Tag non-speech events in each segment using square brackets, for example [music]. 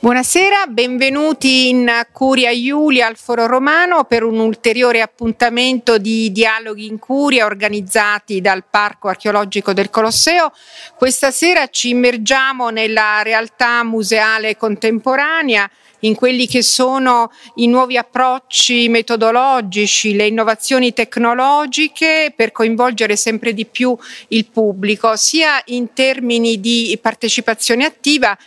Buonasera, benvenuti in Curia Iulia al Foro Romano per un ulteriore appuntamento di dialoghi in Curia organizzati dal Parco Archeologico del Colosseo. Questa sera ci immergiamo nella realtà museale contemporanea in quelli che sono i nuovi approcci metodologici, le innovazioni tecnologiche per coinvolgere sempre di più il pubblico, sia in termini di partecipazione attiva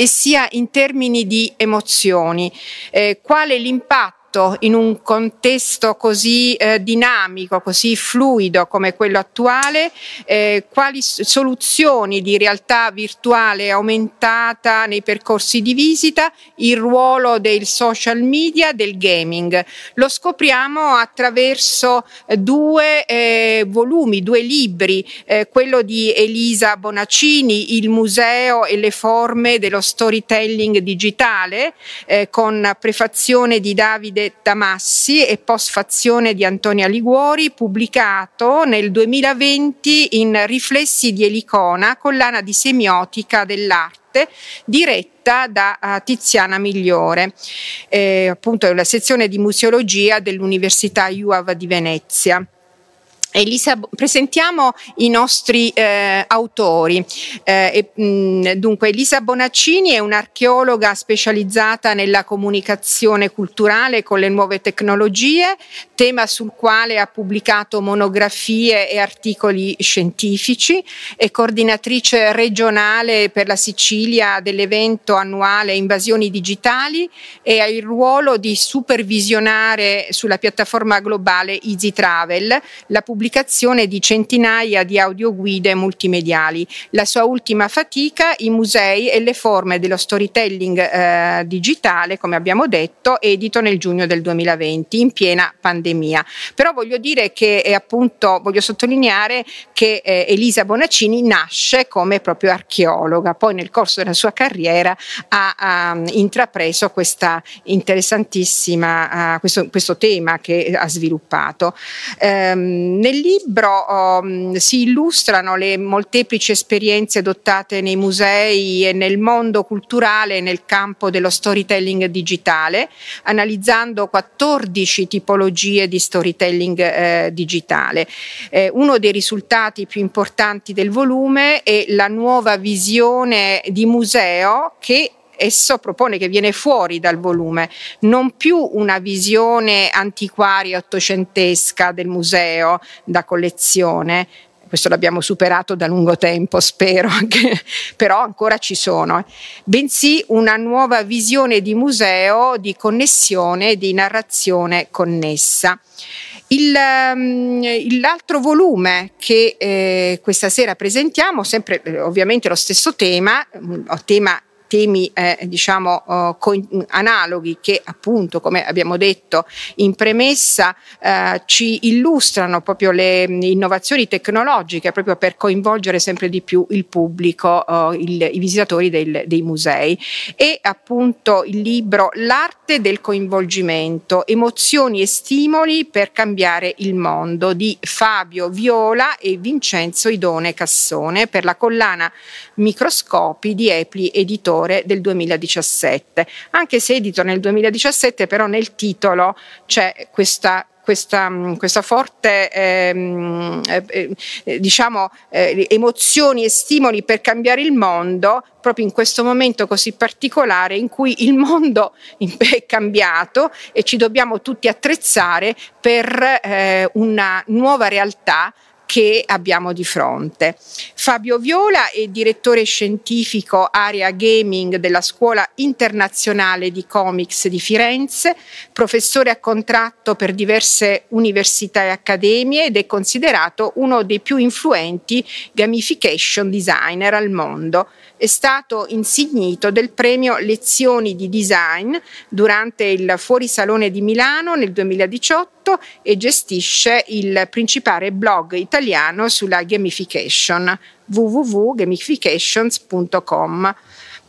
e sia in termini di emozioni. Eh, qual è l'impatto fatto in un contesto così eh, dinamico, così fluido come quello attuale, eh, quali soluzioni di realtà virtuale aumentata nei percorsi di visita, il ruolo del social media, del gaming. Lo scopriamo attraverso eh, due eh, volumi, due libri, eh, quello di Elisa Bonaccini, Il museo e le forme dello storytelling digitale, eh, con prefazione di Davide Davide Tamassi e postfazione di Antonia Liguori, pubblicato nel 2020 in Riflessi di Elicona, collana di semiotica dell'arte diretta da uh, Tiziana Migliore, eh, appunto è la sezione di museologia dell'Università IUAV di Venezia. Elisa, presentiamo i nostri eh, autori. Eh, e, mh, dunque, Elisa Bonaccini è un'archeologa specializzata nella comunicazione culturale con le nuove tecnologie, tema sul quale ha pubblicato monografie e articoli scientifici, è coordinatrice regionale per la Sicilia dell'evento annuale Invasioni Digitali e ha il ruolo di supervisionare sulla piattaforma globale Easy Travel la pubblicazione pubblicazione di centinaia di audioguide multimediali. La sua ultima fatica, i musei e le forme dello storytelling eh, digitale, come abbiamo detto, edito nel giugno del 2020, in piena pandemia. Però voglio dire che appunto, voglio sottolineare che eh, Elisa Bonaccini nasce come proprio archeologa, poi nel corso della sua carriera ha, ha intrapreso questa interessantissima, uh, questo, questo, tema che ha sviluppato. Um, nel libro um, si illustrano le molteplici esperienze adottate nei musei e nel mondo culturale nel campo dello storytelling digitale, analizzando 14 tipologie di storytelling eh, digitale. Eh, uno dei risultati più importanti del volume è la nuova visione di museo che esso propone che viene fuori dal volume, non più una visione antiquaria ottocentesca del museo da collezione, questo l'abbiamo superato da lungo tempo, spero, [laughs] anche, però ancora ci sono, bensì una nuova visione di museo, di connessione, di narrazione connessa. Il, um, l'altro volume che eh, questa sera presentiamo, sempre eh, ovviamente lo stesso tema, un tema temi eh, diciamo uh, co- analoghi che appunto come abbiamo detto in premessa uh, ci illustrano proprio le innovazioni tecnologiche proprio per coinvolgere sempre di più il pubblico, uh, il, i visitatori del, dei musei. E appunto il libro L'arte del coinvolgimento, emozioni e stimoli per cambiare il mondo di Fabio Viola e Vincenzo Idone Cassone per la collana Microscopi di Epli Editore editore del 2017. Anche se edito nel 2017, però nel titolo c'è questa questa, questa, forte ehm, eh, eh, diciamo, eh, emozioni e stimoli per cambiare il mondo proprio in questo momento così particolare in cui il mondo [laughs] è cambiato e ci dobbiamo tutti attrezzare per eh, una nuova realtà che abbiamo di fronte. Fabio Viola è direttore scientifico area gaming della Scuola Internazionale di Comics di Firenze, professore a contratto per diverse università e accademie ed è considerato uno dei più influenti gamification designer al mondo è stato insignito del premio Lezioni di Design durante il Fuorisalone di Milano nel 2018 e gestisce il principale blog italiano sulla gamification www.gamifications.com.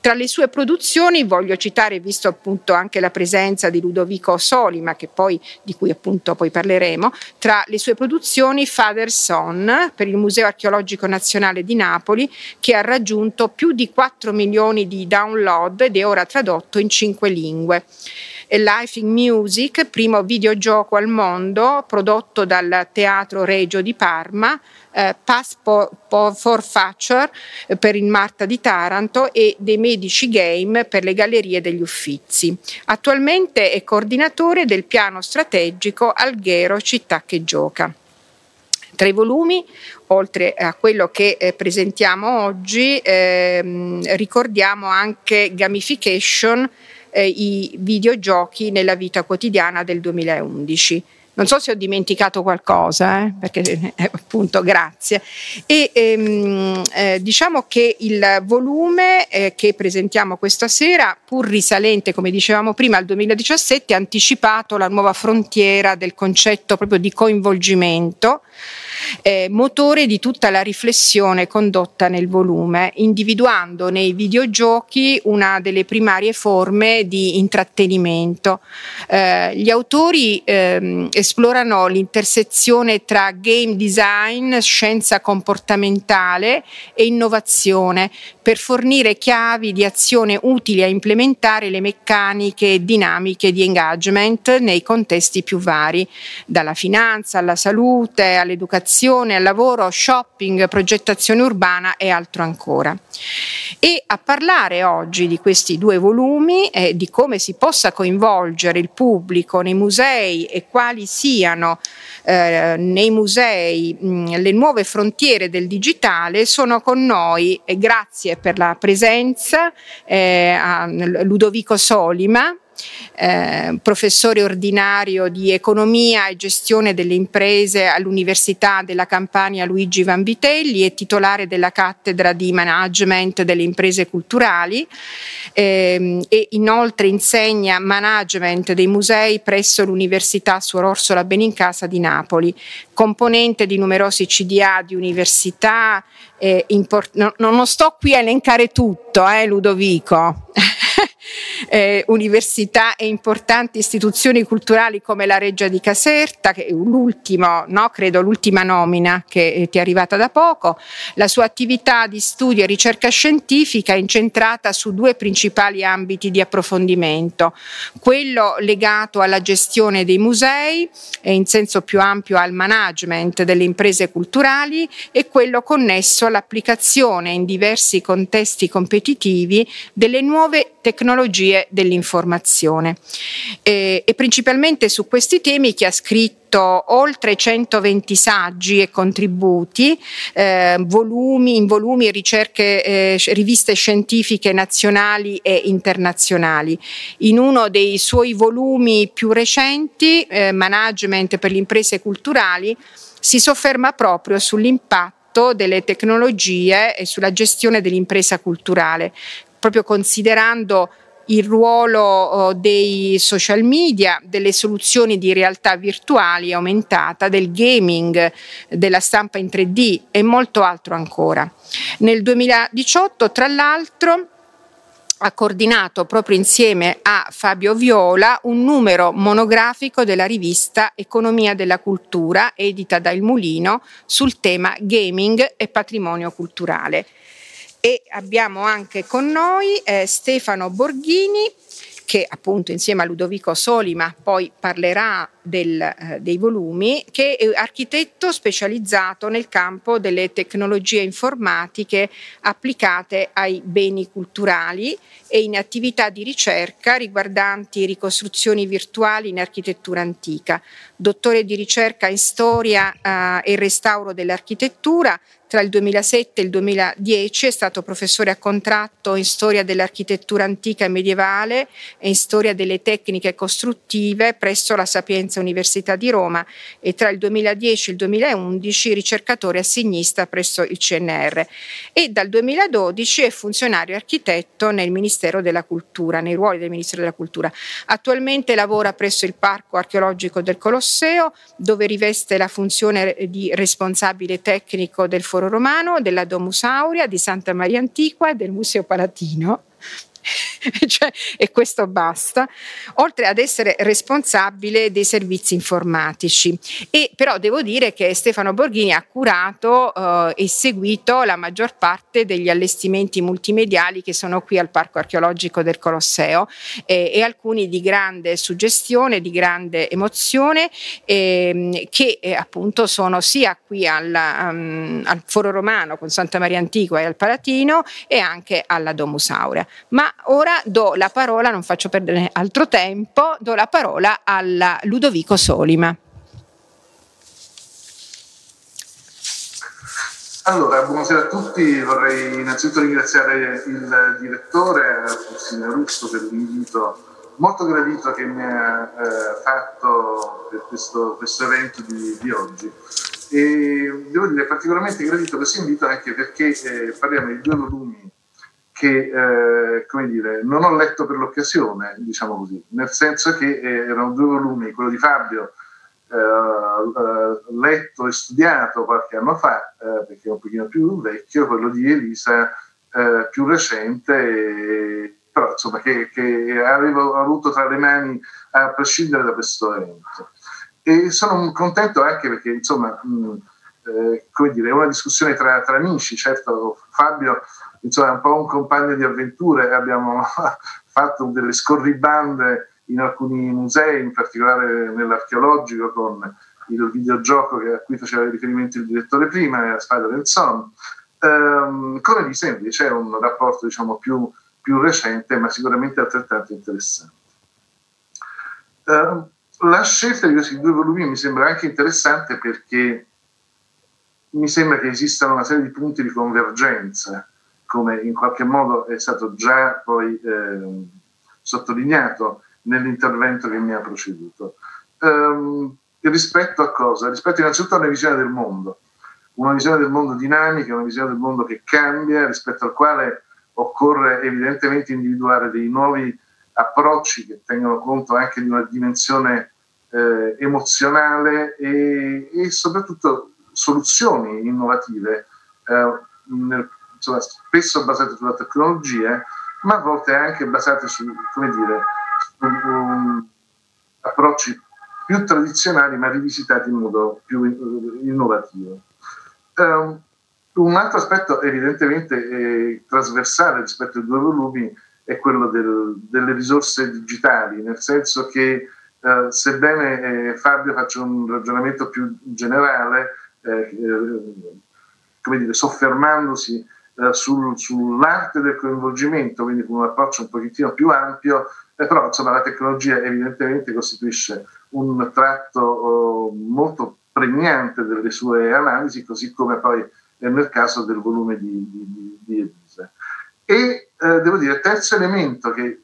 Tra le sue produzioni voglio citare, visto appunto anche la presenza di Ludovico Solima, poi, di cui appunto poi parleremo, tra le sue produzioni Father Son per il Museo Archeologico Nazionale di Napoli, che ha raggiunto più di 4 milioni di download ed è ora tradotto in cinque lingue. Life in Music, primo videogioco al mondo prodotto dal Teatro Regio di Parma, eh, Passport for Future eh, per il Marta di Taranto e dei Medici Game per le Gallerie degli Uffizi. Attualmente è coordinatore del piano strategico Alghero Città che Gioca. Tra i volumi, oltre a quello che eh, presentiamo oggi, ehm, ricordiamo anche Gamification, eh, i videogiochi nella vita quotidiana del 2011. Non so se ho dimenticato qualcosa, eh, perché eh, appunto grazie. E ehm, eh, diciamo che il volume eh, che presentiamo questa sera, pur risalente, come dicevamo prima, al 2017, ha anticipato la nuova frontiera del concetto proprio di coinvolgimento eh, motore di tutta la riflessione condotta nel volume, individuando nei videogiochi una delle primarie forme di intrattenimento. Eh, gli autori ehm, esplorano l'intersezione tra game design, scienza comportamentale e innovazione per fornire chiavi di azione utili a implementare le meccaniche e dinamiche di engagement nei contesti più vari, dalla finanza alla salute, all'educazione, al lavoro, shopping, progettazione urbana e altro ancora. E a parlare oggi di questi due volumi e di come si possa coinvolgere il pubblico nei musei e quali siano eh, nei musei mh, le nuove frontiere del digitale sono con noi e grazie per la presenza eh, a Ludovico Solima eh, professore ordinario di economia e gestione delle imprese all'Università della Campania Luigi Vanvitelli e titolare della cattedra di management delle imprese culturali ehm, e inoltre insegna management dei musei presso l'Università Suor Orsola Benincasa di Napoli, componente di numerosi CDA di università. Eh, import- no, non sto qui a elencare tutto, eh, Ludovico. [laughs] eh, università e importanti istituzioni culturali come la Reggia di Caserta, che è l'ultimo, no, credo l'ultima nomina che ti è arrivata da poco. La sua attività di studio e ricerca scientifica è incentrata su due principali ambiti di approfondimento, quello legato alla gestione dei musei e in senso più ampio al management delle imprese culturali e quello connesso all'applicazione in diversi contesti competitivi delle nuove tecnologie dell'informazione. E, e principalmente su questi temi che ha scritto oltre 120 saggi e contributi, eh, volumi, in volumi e ricerche, eh, riviste scientifiche nazionali e internazionali. In uno dei suoi volumi più recenti, eh, Management per le imprese culturali, si sofferma proprio sull'impatto delle tecnologie e sulla gestione dell'impresa culturale, proprio considerando il ruolo oh, dei social media, delle soluzioni di realtà virtuali aumentata, del gaming, della stampa in 3D e molto altro ancora. Nel 2018, tra l'altro, ha coordinato proprio insieme a Fabio Viola un numero monografico della rivista Economia della Cultura, edita da Il Mulino, sul tema gaming e patrimonio culturale e abbiamo anche con noi eh, Stefano Borghini che appunto insieme a Ludovico Solima poi parlerà del, eh, dei volumi, che è architetto specializzato nel campo delle tecnologie informatiche applicate ai beni culturali e in attività di ricerca riguardanti ricostruzioni virtuali in architettura antica. Dottore di ricerca in storia eh, e restauro dell'architettura, tra il 2007 e il 2010 è stato professore a contratto in storia dell'architettura antica e medievale e in storia delle tecniche costruttive presso la Sapienza Università di Roma. E tra il 2010 e il 2011 ricercatore assegnista presso il CNR e dal 2012 è funzionario architetto nel Ministero della Cultura, nei ruoli del Ministero della Cultura. Attualmente lavora presso il Parco Archeologico del Colosseo dove riveste la funzione di responsabile tecnico del Foro Romano, della Domus Aurea, di Santa Maria Antiqua e del Museo Palatino [laughs] cioè, e questo basta, oltre ad essere responsabile dei servizi informatici. E però devo dire che Stefano Borghini ha curato eh, e seguito la maggior parte degli allestimenti multimediali che sono qui al Parco Archeologico del Colosseo eh, e alcuni di grande suggestione, di grande emozione, eh, che appunto sono sia qui al, um, al Foro Romano con Santa Maria Antigua e al Palatino e anche alla Domus Aurea. Ma ora do la parola, non faccio perdere altro tempo, do la parola a Ludovico Solima. Allora, buonasera a tutti, vorrei innanzitutto ringraziare il direttore, il signor Russo, per l'invito molto gradito che mi ha eh, fatto per questo, questo evento di, di, oggi. E devo dire particolarmente gradito questo invito anche perché eh, parliamo di due volumi che eh, come dire, non ho letto per l'occasione, diciamo così, nel senso che eh, erano due volumi, quello di Fabio, eh, eh letto e studiato qualche anno fa, eh, perché è un pochino più vecchio, quello di Elisa eh, più recente, però insomma che, che, avevo avuto tra le mani a prescindere da questo evento. E sono contento anche perché insomma, mh, come dire, è una discussione tra, tra amici, certo Fabio insomma, è un po' un compagno di avventure. Abbiamo [laughs] fatto delle scorribande in alcuni musei, in particolare nell'archeologico, con il videogioco a cui faceva riferimento il direttore prima, Spider and Son. Um, con Elisa invece è un rapporto diciamo, più, più, recente, ma sicuramente altrettanto interessante. Uh, la scelta di questi due volumi mi sembra anche interessante perché mi sembra che esistano una serie di punti di convergenza come in qualche modo è stato già poi eh, sottolineato nell'intervento che mi ha preceduto. Um, rispetto a cosa? Rispetto innanzitutto a una visione del mondo, una visione del mondo dinamica, una visione del mondo che cambia, rispetto al quale occorre evidentemente individuare dei nuovi approcci che tengono conto anche di una dimensione eh, emozionale e, e, soprattutto soluzioni innovative eh, nel insomma, spesso basate sulla tecnologia, ma a volte anche basate su, dire, su um, approcci più tradizionali ma rivisitati in modo più innovativo. Um, un altro aspetto evidentemente trasversale rispetto ai due volumi è quello del, delle risorse digitali, nel senso che eh, sebbene eh, Fabio faccia un ragionamento più generale, come dire, soffermandosi eh, sul, sull'arte del coinvolgimento, quindi con un approccio un pochettino più ampio, eh, però insomma, la tecnologia evidentemente costituisce un tratto eh, molto pregnante delle sue analisi, così come poi nel caso del volume di, di, di Elisa. E eh, devo dire, terzo elemento che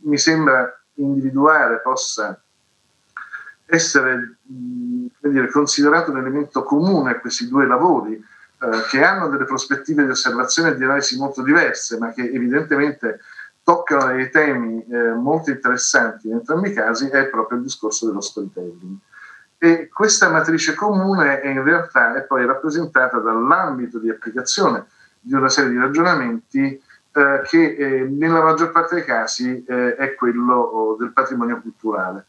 mi sembra individuare possa essere mh, dire, considerato un elemento comune a questi due lavori, eh, che hanno delle prospettive di osservazione e di analisi molto diverse, ma che evidentemente toccano dei temi eh, molto interessanti in entrambi i casi, è proprio il discorso dello storytelling. E questa matrice comune è in realtà è poi rappresentata dall'ambito di applicazione di una serie di ragionamenti eh, che eh, nella maggior parte dei casi eh, è quello oh, del patrimonio culturale.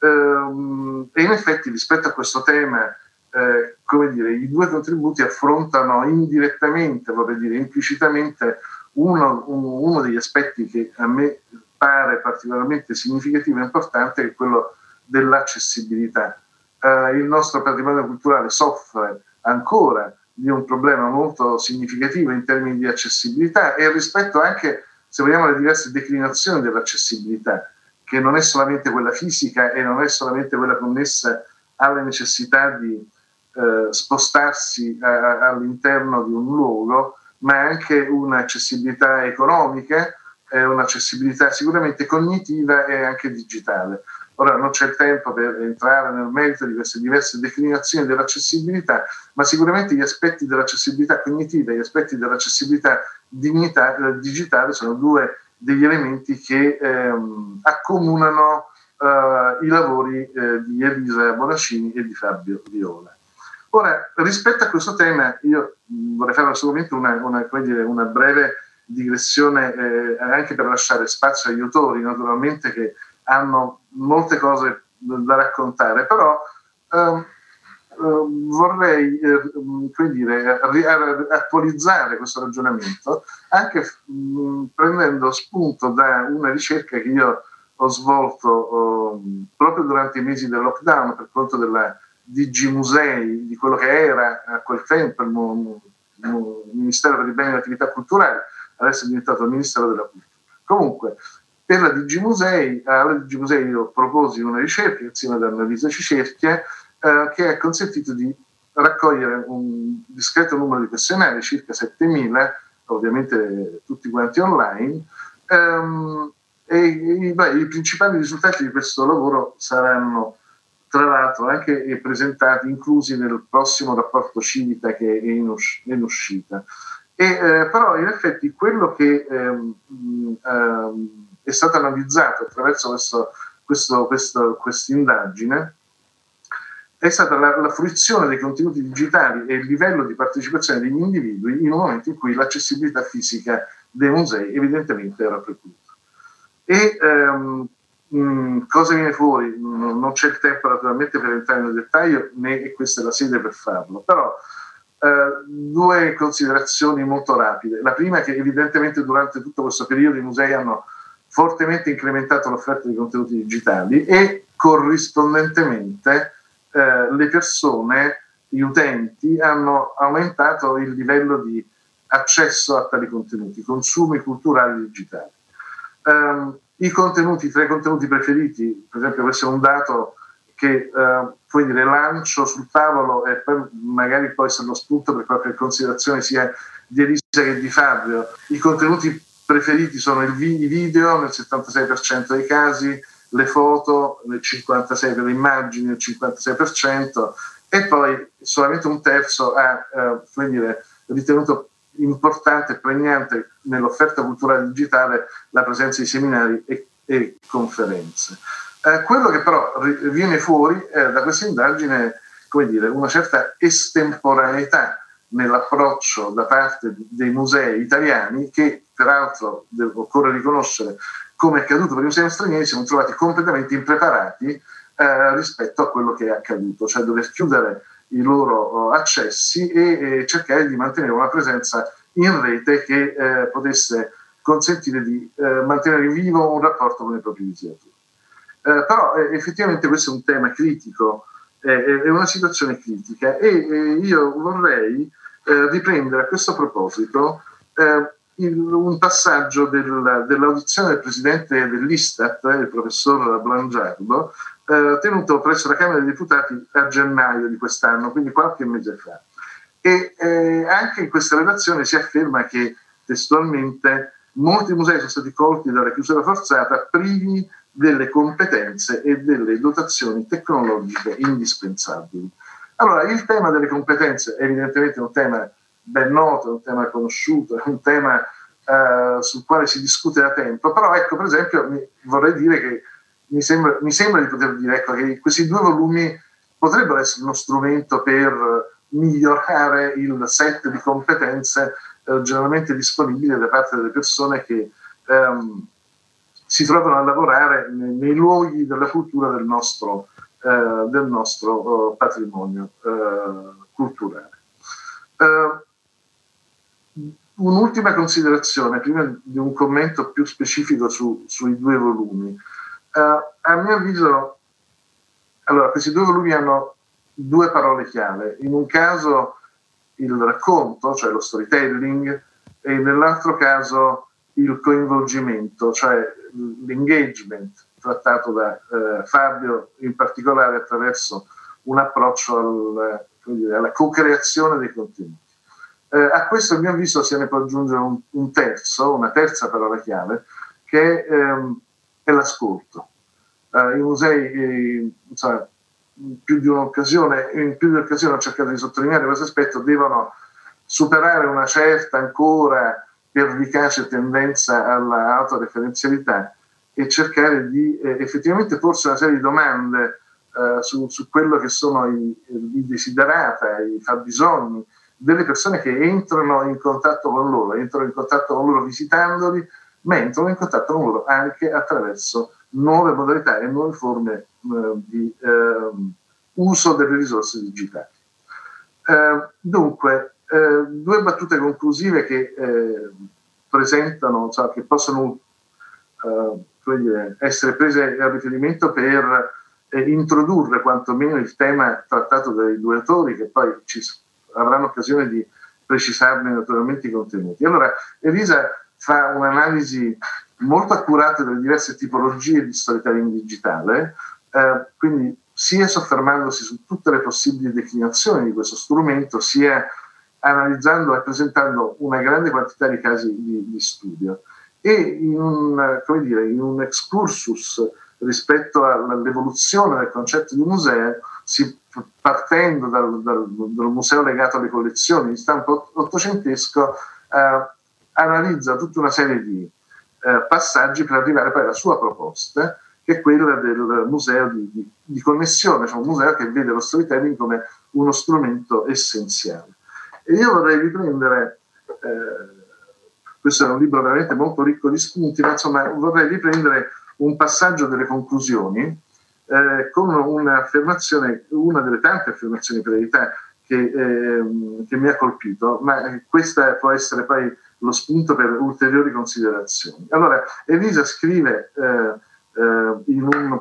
Ehm, e in effetti rispetto a questo tema eh, come dire, i due contributi affrontano indirettamente, vorrei dire implicitamente, uno, uno, degli aspetti che a me pare particolarmente significativo e importante, che è quello dell'accessibilità. Eh, il nostro patrimonio culturale soffre ancora di un problema molto significativo in termini di accessibilità e rispetto anche, se vogliamo, alle diverse declinazioni dell'accessibilità, che non è solamente quella fisica e non è solamente quella connessa alle necessità di eh, spostarsi a, all'interno di un luogo, ma anche un'accessibilità economica, eh, un'accessibilità sicuramente cognitiva e anche digitale. Ora non c'è il tempo per entrare nel merito di queste diverse declinazioni dell'accessibilità, ma sicuramente gli aspetti dell'accessibilità cognitiva e gli aspetti dell'accessibilità dignità, eh, digitale sono due degli elementi che ehm, accomunano eh, i lavori eh, di Elisa Bonaccini e di Fabio Viola. Ora, rispetto a questo tema, io vorrei fare assolutamente una, una, dire, una breve digressione eh, anche per lasciare spazio agli autori, naturalmente, che hanno molte cose da raccontare, però ehm vorrei eh, dire, attualizzare questo ragionamento anche mh, prendendo spunto da una ricerca che io ho svolto eh, proprio durante i mesi del lockdown per conto della DG Musei, di quello che era a quel tempo il, Ministero per i beni e le attività culturali, adesso è diventato il Ministero della Cultura. Comunque, per la DG Musei, alla DG io proposi una ricerca insieme ad Annalisa Cicerchia eh, che ha consentito di raccogliere un discreto numero di questionari, circa 7.000, ovviamente tutti quanti online, ehm, e beh, i principali risultati di questo lavoro saranno tra l'altro anche presentati, inclusi nel prossimo rapporto Civita che è in, usci- in uscita. E, eh, però in effetti quello che ehm, ehm, è stato analizzato attraverso questa indagine è stata la, la, fruizione dei contenuti digitali e il livello di partecipazione degli individui in un momento in cui l'accessibilità fisica dei musei evidentemente era preclusa. E ehm, mh, cosa viene fuori? Non c'è il tempo naturalmente per entrare nel dettaglio, né questa è la sede per farlo, però eh, due considerazioni molto rapide. La prima è che evidentemente durante tutto questo periodo i musei hanno fortemente incrementato l'offerta di contenuti digitali e corrispondentemente eh, le persone, gli utenti, hanno aumentato il livello di accesso a tali contenuti, consumi culturali digitali. Um, I contenuti, tra i contenuti preferiti, per esempio questo è un dato che uh, puoi dire lancio sul tavolo e poi magari può essere lo spunto per qualche considerazione sia di Elisa che di Fabio. I contenuti preferiti sono i video nel 76% dei casi, le foto nel 56% per le immagini nel 56% e poi solamente un terzo ha eh, dire, ritenuto importante e pregnante nell'offerta culturale digitale la presenza di seminari e, e conferenze. Eh, quello che però viene fuori eh, da questa indagine dire, una certa estemporaneità nell'approccio da parte dei musei italiani che peraltro occorre riconoscere come è accaduto per i musei stranieri siamo trovati completamente impreparati eh, rispetto a quello che è accaduto, cioè dover chiudere i loro oh, accessi e, e cercare di mantenere una presenza in rete che eh, potesse consentire di eh, mantenere vivo un rapporto con i propri visitatori. Eh, però eh, effettivamente questo è un tema critico, è una situazione critica e io vorrei eh, riprendere a questo proposito il, un passaggio del, dell'audizione del presidente dell'Istat, il professor Blangiardo, eh, tenuto presso la Camera dei Deputati a gennaio di quest'anno, quindi qualche mese fa. E eh, anche in questa relazione si afferma che testualmente molti musei sono stati colti dalla chiusura forzata privi delle competenze e delle dotazioni tecnologiche indispensabili. Allora, il tema delle competenze è evidentemente un tema ben noto, è un tema conosciuto, è un tema eh, sul quale si discute da tempo, però ecco, per esempio, mi, vorrei dire che mi sembra, mi sembra, di poter dire ecco, che questi due volumi potrebbero essere uno strumento per migliorare il set di competenze eh, generalmente disponibili da parte delle persone che ehm, si trovano a lavorare nei, nei, luoghi della cultura del nostro, eh, del nostro eh, patrimonio eh, culturale. Un'ultima considerazione, prima di un commento più specifico su, sui due volumi. Uh, a mio avviso, allora, questi due volumi hanno due parole chiave. In un caso il racconto, cioè lo storytelling, e nell'altro caso il coinvolgimento, cioè l'engagement trattato da eh, Fabio, in particolare attraverso un approccio al, dire, alla co-creazione dei contenuti. Eh, a questo, a mio avviso, se ne può aggiungere un, un terzo, una terza parola chiave, che ehm, è l'ascolto. Eh, I musei, eh, insomma, in più di un'occasione, in più di un'occasione ho cercato di sottolineare questo aspetto, devono superare una certa ancora pervicace tendenza all'autoreferenzialità e cercare di eh, effettivamente porsi una serie di domande eh, su, su, quello che sono i, i desiderata, i fabbisogni delle persone che entrano in contatto con loro, entrano in contatto con loro visitandoli, ma entrano in contatto con loro anche attraverso nuove modalità e nuove forme eh, di eh, uso delle risorse digitali. Eh, dunque, eh, due battute conclusive che eh, presentano, cioè, che possono eh, essere prese a riferimento per introdurre quantomeno il tema trattato dai due autori, che poi ci avranno occasione di precisarne naturalmente i contenuti. Allora, Elisa fa un'analisi molto accurata delle diverse tipologie di storytelling digitale, eh, quindi sia soffermandosi su tutte le possibili declinazioni di questo strumento, sia analizzando e presentando una grande quantità di casi di, di studio. E in un, dire, in un, excursus rispetto all'evoluzione del concetto di museo, si, partendo dal, dal, dal, museo legato alle collezioni di stampo ottocentesco, eh, analizza tutta una serie di eh, passaggi per arrivare poi alla sua proposta, che è quella del museo di, di, di connessione, cioè un museo che vede lo storytelling come uno strumento essenziale. E io vorrei riprendere, eh, questo è un libro veramente molto ricco di spunti, ma insomma vorrei riprendere un passaggio delle conclusioni eh, con un'affermazione, una delle tante affermazioni verità che, eh, che mi ha colpito, ma questa può essere poi lo spunto per ulteriori considerazioni. Allora, Elisa scrive eh, eh, in un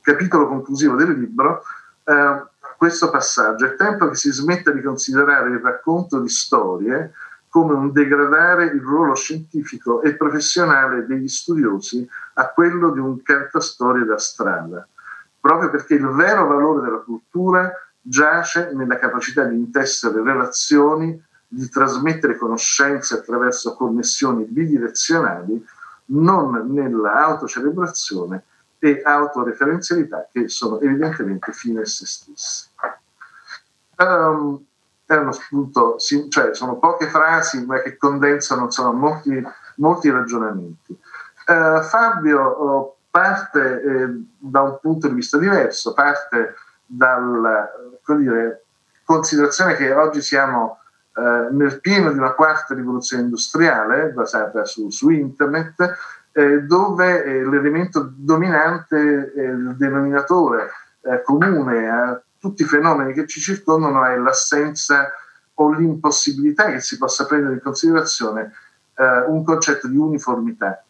capitolo conclusivo del libro eh, questo passaggio. È tempo che si smetta di considerare il racconto di storie come un degradare il ruolo scientifico e professionale degli studiosi a quello di un cantastorie da strada, proprio perché il vero valore della cultura giace nella capacità di intessere relazioni di trasmettere conoscenze attraverso connessioni bidirezionali, non nella autocelebrazione e autoreferenzialità che sono evidentemente fine a se stesse. Um, è uno spunto, cioè sono poche frasi ma che condensano insomma, molti, molti ragionamenti. Uh, Fabio uh, parte eh, da un punto di vista diverso, parte dalla considerazione che oggi siamo eh, nel pieno di una quarta rivoluzione industriale basata su, su internet, eh, dove eh, l'elemento dominante, il denominatore eh, comune a tutti i fenomeni che ci circondano è l'assenza o l'impossibilità che si possa prendere in considerazione eh, un concetto di uniformità.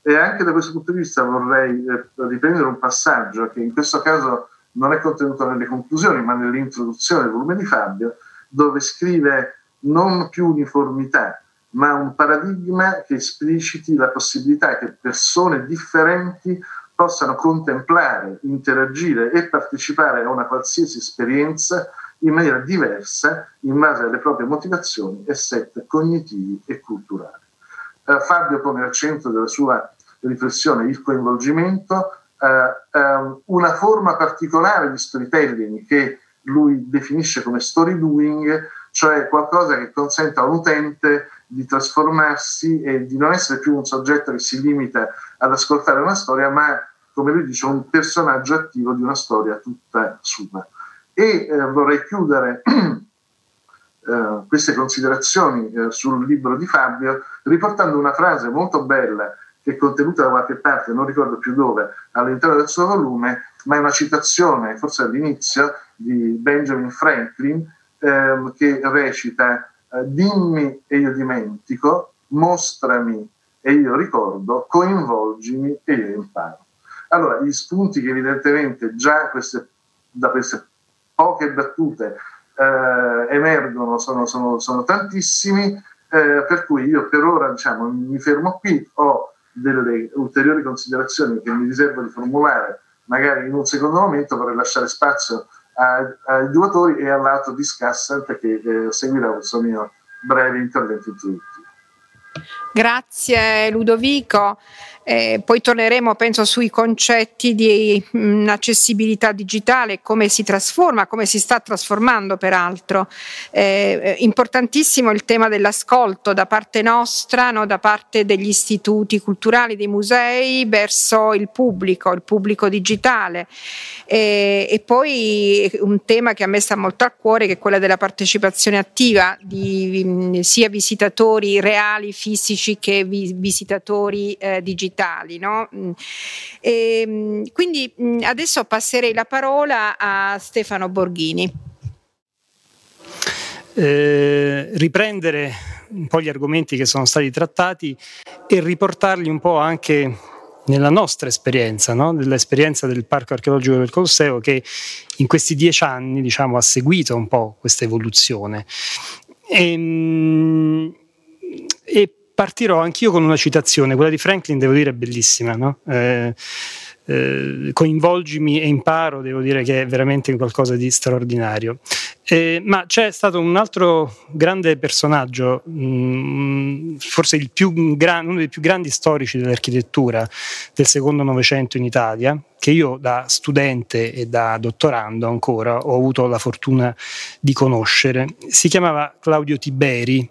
E anche da questo punto di vista vorrei riprendere un passaggio che in questo caso non è contenuto nelle conclusioni, ma nell'introduzione del volume di Fabio, dove scrive non più uniformità, ma un paradigma che espliciti la possibilità che persone differenti possano contemplare, interagire e partecipare a una qualsiasi esperienza in maniera diversa in base alle proprie motivazioni e set cognitivi e culturali. Uh, Fabio pone al centro della sua riflessione il coinvolgimento, uh, um, una forma particolare di storytelling che lui definisce come story doing, cioè qualcosa che consenta all'utente di trasformarsi e di non essere più un soggetto che si limita ad ascoltare una storia, ma come lui dice, un personaggio attivo di una storia tutta sua. E eh, vorrei chiudere [clears throat] eh, queste considerazioni eh, sul libro di Fabio riportando una frase molto bella che è contenuta da qualche parte, non ricordo più dove, all'interno del suo volume, ma è una citazione, forse all'inizio, di Benjamin Franklin, ehm, che recita eh, dimmi e io dimentico, mostrami e io ricordo, coinvolgimi e io imparo. Allora, gli spunti che evidentemente già queste, da queste poche battute eh, emergono sono, sono, sono tantissimi, eh, per cui io per ora diciamo, mi fermo qui, ho delle ulteriori considerazioni che mi riservo di formulare magari in un secondo momento vorrei lasciare spazio ai autori e all'altro discussant che eh, seguirà questo mio breve intervento introduttivo. Grazie Ludovico. Eh, poi torneremo, penso, sui concetti di mh, accessibilità digitale, come si trasforma, come si sta trasformando peraltro. Eh, eh, importantissimo il tema dell'ascolto da parte nostra, no, da parte degli istituti culturali, dei musei, verso il pubblico, il pubblico digitale. Eh, e poi un tema che a me sta molto a cuore, che è quella della partecipazione attiva di mh, sia visitatori reali, fisici, che vi, visitatori eh, digitali digitali. No? Mm. E, ehm, quindi mm, adesso passerei la parola a Stefano Borghini. Eh, riprendere un po' gli argomenti che sono stati trattati e riportarli un po' anche nella nostra esperienza, no? nell'esperienza del Parco Archeologico del Colosseo che in questi dieci anni diciamo, ha seguito un po' questa evoluzione. E, ehm, partirò anch'io con una citazione, quella di Franklin devo dire è bellissima, no? eh, eh, coinvolgimi e imparo, devo dire che è veramente qualcosa di straordinario. Eh, ma c'è stato un altro grande personaggio, mh, mm, forse gra- uno dei più grandi storici dell'architettura del secondo Novecento in Italia, che io da studente e da dottorando ancora ho avuto la fortuna di conoscere. Si chiamava Claudio Tiberi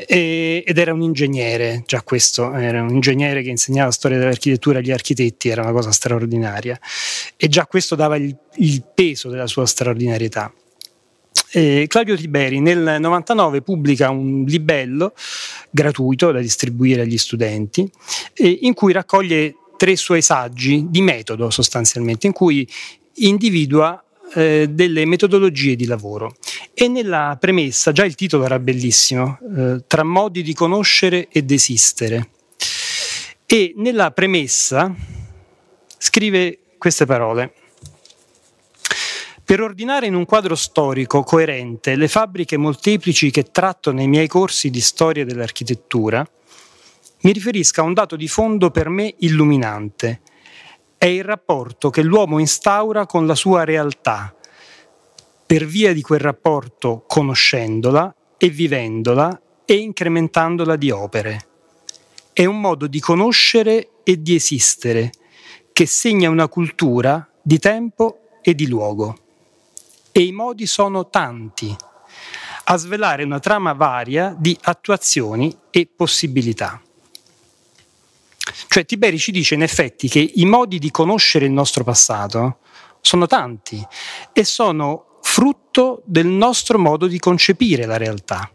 e, ed era un ingegnere, già questo, era un ingegnere che insegnava storia dell'architettura agli architetti, era una cosa straordinaria e già questo dava il, il peso della sua straordinarietà. Eh, Claudio Tiberi nel 99 pubblica un libello gratuito da distribuire agli studenti eh, in cui raccoglie tre suoi saggi di metodo sostanzialmente, in cui individua eh, delle metodologie di lavoro. E nella premessa, già il titolo era bellissimo, eh, tra modi di conoscere ed esistere. E nella premessa scrive queste parole. Per ordinare in un quadro storico coerente le fabbriche molteplici che tratto nei miei corsi di storia dell'architettura, mi riferisco a un dato di fondo per me illuminante, è il rapporto che l'uomo instaura con la sua realtà, per via di quel rapporto conoscendola e vivendola e incrementandola di opere. È un modo di conoscere e di esistere che segna una cultura di tempo e di luogo. E i modi sono tanti, a svelare una trama varia di attuazioni e possibilità. Cioè Tiberi ci dice in effetti che i modi di conoscere il nostro passato sono tanti e sono frutto del nostro modo di concepire la realtà.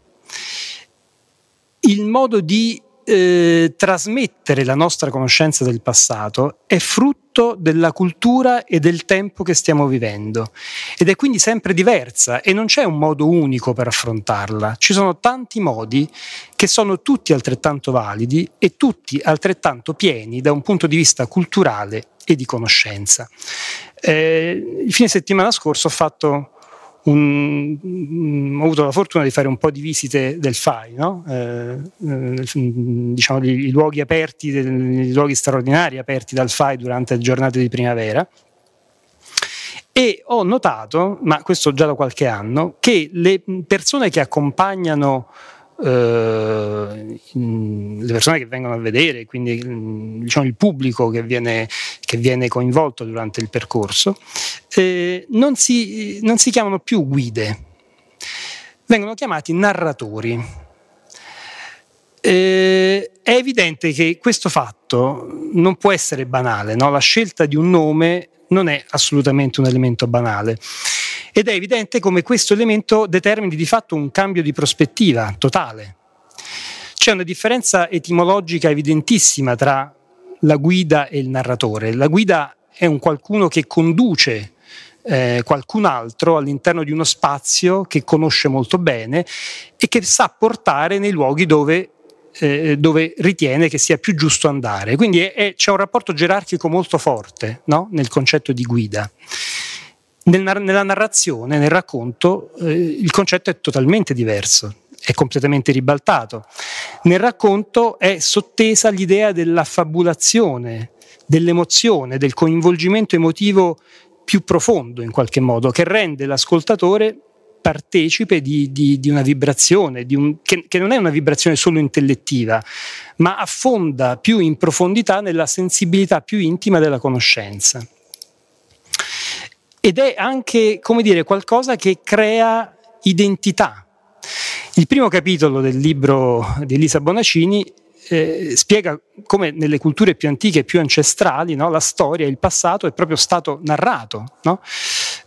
Il modo di eh, trasmettere la nostra conoscenza del passato è frutto della cultura e del tempo che stiamo vivendo ed è quindi sempre diversa e non c'è un modo unico per affrontarla, ci sono tanti modi che sono tutti altrettanto validi e tutti altrettanto pieni da un punto di vista culturale e di conoscenza. Eh, il fine settimana scorso ho fatto un, un, ho avuto la fortuna di fare un po' di visite del FAI, no? eh, eh diciamo i, luoghi aperti, i luoghi straordinari aperti dal FAI durante le giornate di primavera. E ho notato, ma questo già da qualche anno, che le persone che accompagnano eh, le persone che vengono a vedere, quindi diciamo, il pubblico che viene, che viene, coinvolto durante il percorso, eh, non, si, non si chiamano più guide, vengono chiamati narratori. Eh, è evidente che questo fatto non può essere banale, no? la scelta di un nome non è assolutamente un elemento banale ed è evidente come questo elemento determini di fatto un cambio di prospettiva totale. C'è una differenza etimologica evidentissima tra la guida e il narratore. La guida è un qualcuno che conduce eh, qualcun altro all'interno di uno spazio che conosce molto bene e che sa portare nei luoghi dove, eh, dove ritiene che sia più giusto andare. Quindi è, è, c'è un rapporto gerarchico molto forte no? nel concetto di guida. Nel, nella narrazione, nel racconto, eh, il concetto è totalmente diverso, è completamente ribaltato. Nel racconto è sottesa l'idea dell'affabulazione, dell'emozione, del coinvolgimento emotivo più profondo in qualche modo, che rende l'ascoltatore partecipe di, di, di una vibrazione, di un, che, che non è una vibrazione solo intellettiva, ma affonda più in profondità nella sensibilità più intima della conoscenza. Ed è anche, come dire, qualcosa che crea identità. Il primo capitolo del libro di Elisa Bonacini eh, spiega come nelle culture più antiche e più ancestrali no, la storia, il passato è proprio stato narrato no?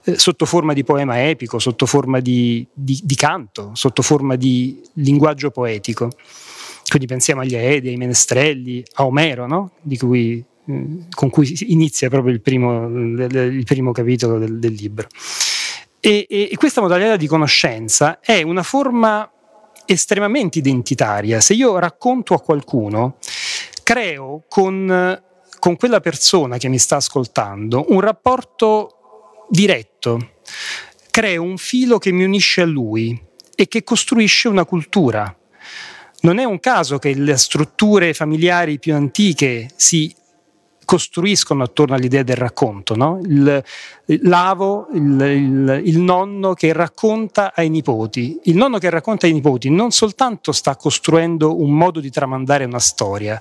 eh, sotto forma di poema epico, sotto forma di, di, di, canto, sotto forma di linguaggio poetico. Quindi pensiamo agli Aedi, ai Menestrelli, a Omero, no? cui, eh, con cui inizia proprio il primo, il primo capitolo del, del libro. E, e, e questa modalità di conoscenza è una forma estremamente identitaria. Se io racconto a qualcuno, creo con, con quella persona che mi sta ascoltando un rapporto diretto, creo un filo che mi unisce a lui e che costruisce una cultura. Non è un caso che le strutture familiari più antiche si costruiscono attorno all'idea del racconto, no? il, l'avo, il, il, il, nonno che racconta ai nipoti. Il nonno che racconta ai nipoti non soltanto sta costruendo un modo di tramandare una storia,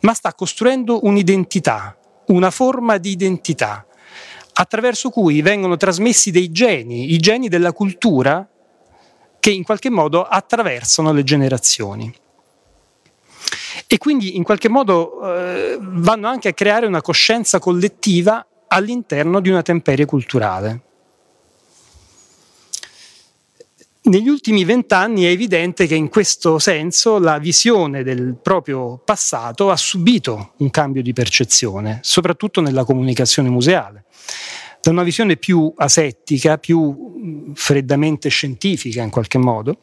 ma sta costruendo un'identità, una forma di identità, attraverso cui vengono trasmessi dei geni, i geni della cultura che in qualche modo attraversano le generazioni e quindi in qualche modo eh, vanno anche a creare una coscienza collettiva all'interno di una temperie culturale. Negli ultimi vent'anni è evidente che in questo senso la visione del proprio passato ha subito un cambio di percezione, soprattutto nella comunicazione museale. Da una visione più asettica, più freddamente scientifica in qualche modo,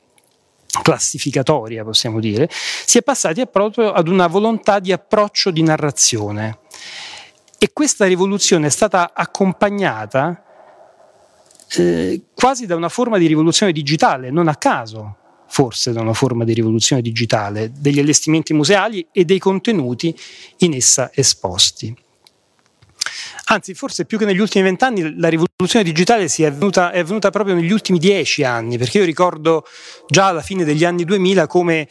classificatoria, possiamo dire, si è passati proprio ad una volontà di approccio di narrazione. E questa rivoluzione è stata accompagnata eh, quasi da una forma di rivoluzione digitale, non a caso forse da una forma di rivoluzione digitale, degli allestimenti museali e dei contenuti in essa esposti. Anzi, forse più che negli ultimi vent'anni, la rivoluzione digitale è avvenuta, è avvenuta proprio negli ultimi dieci anni, perché io ricordo già alla fine degli anni 2000 come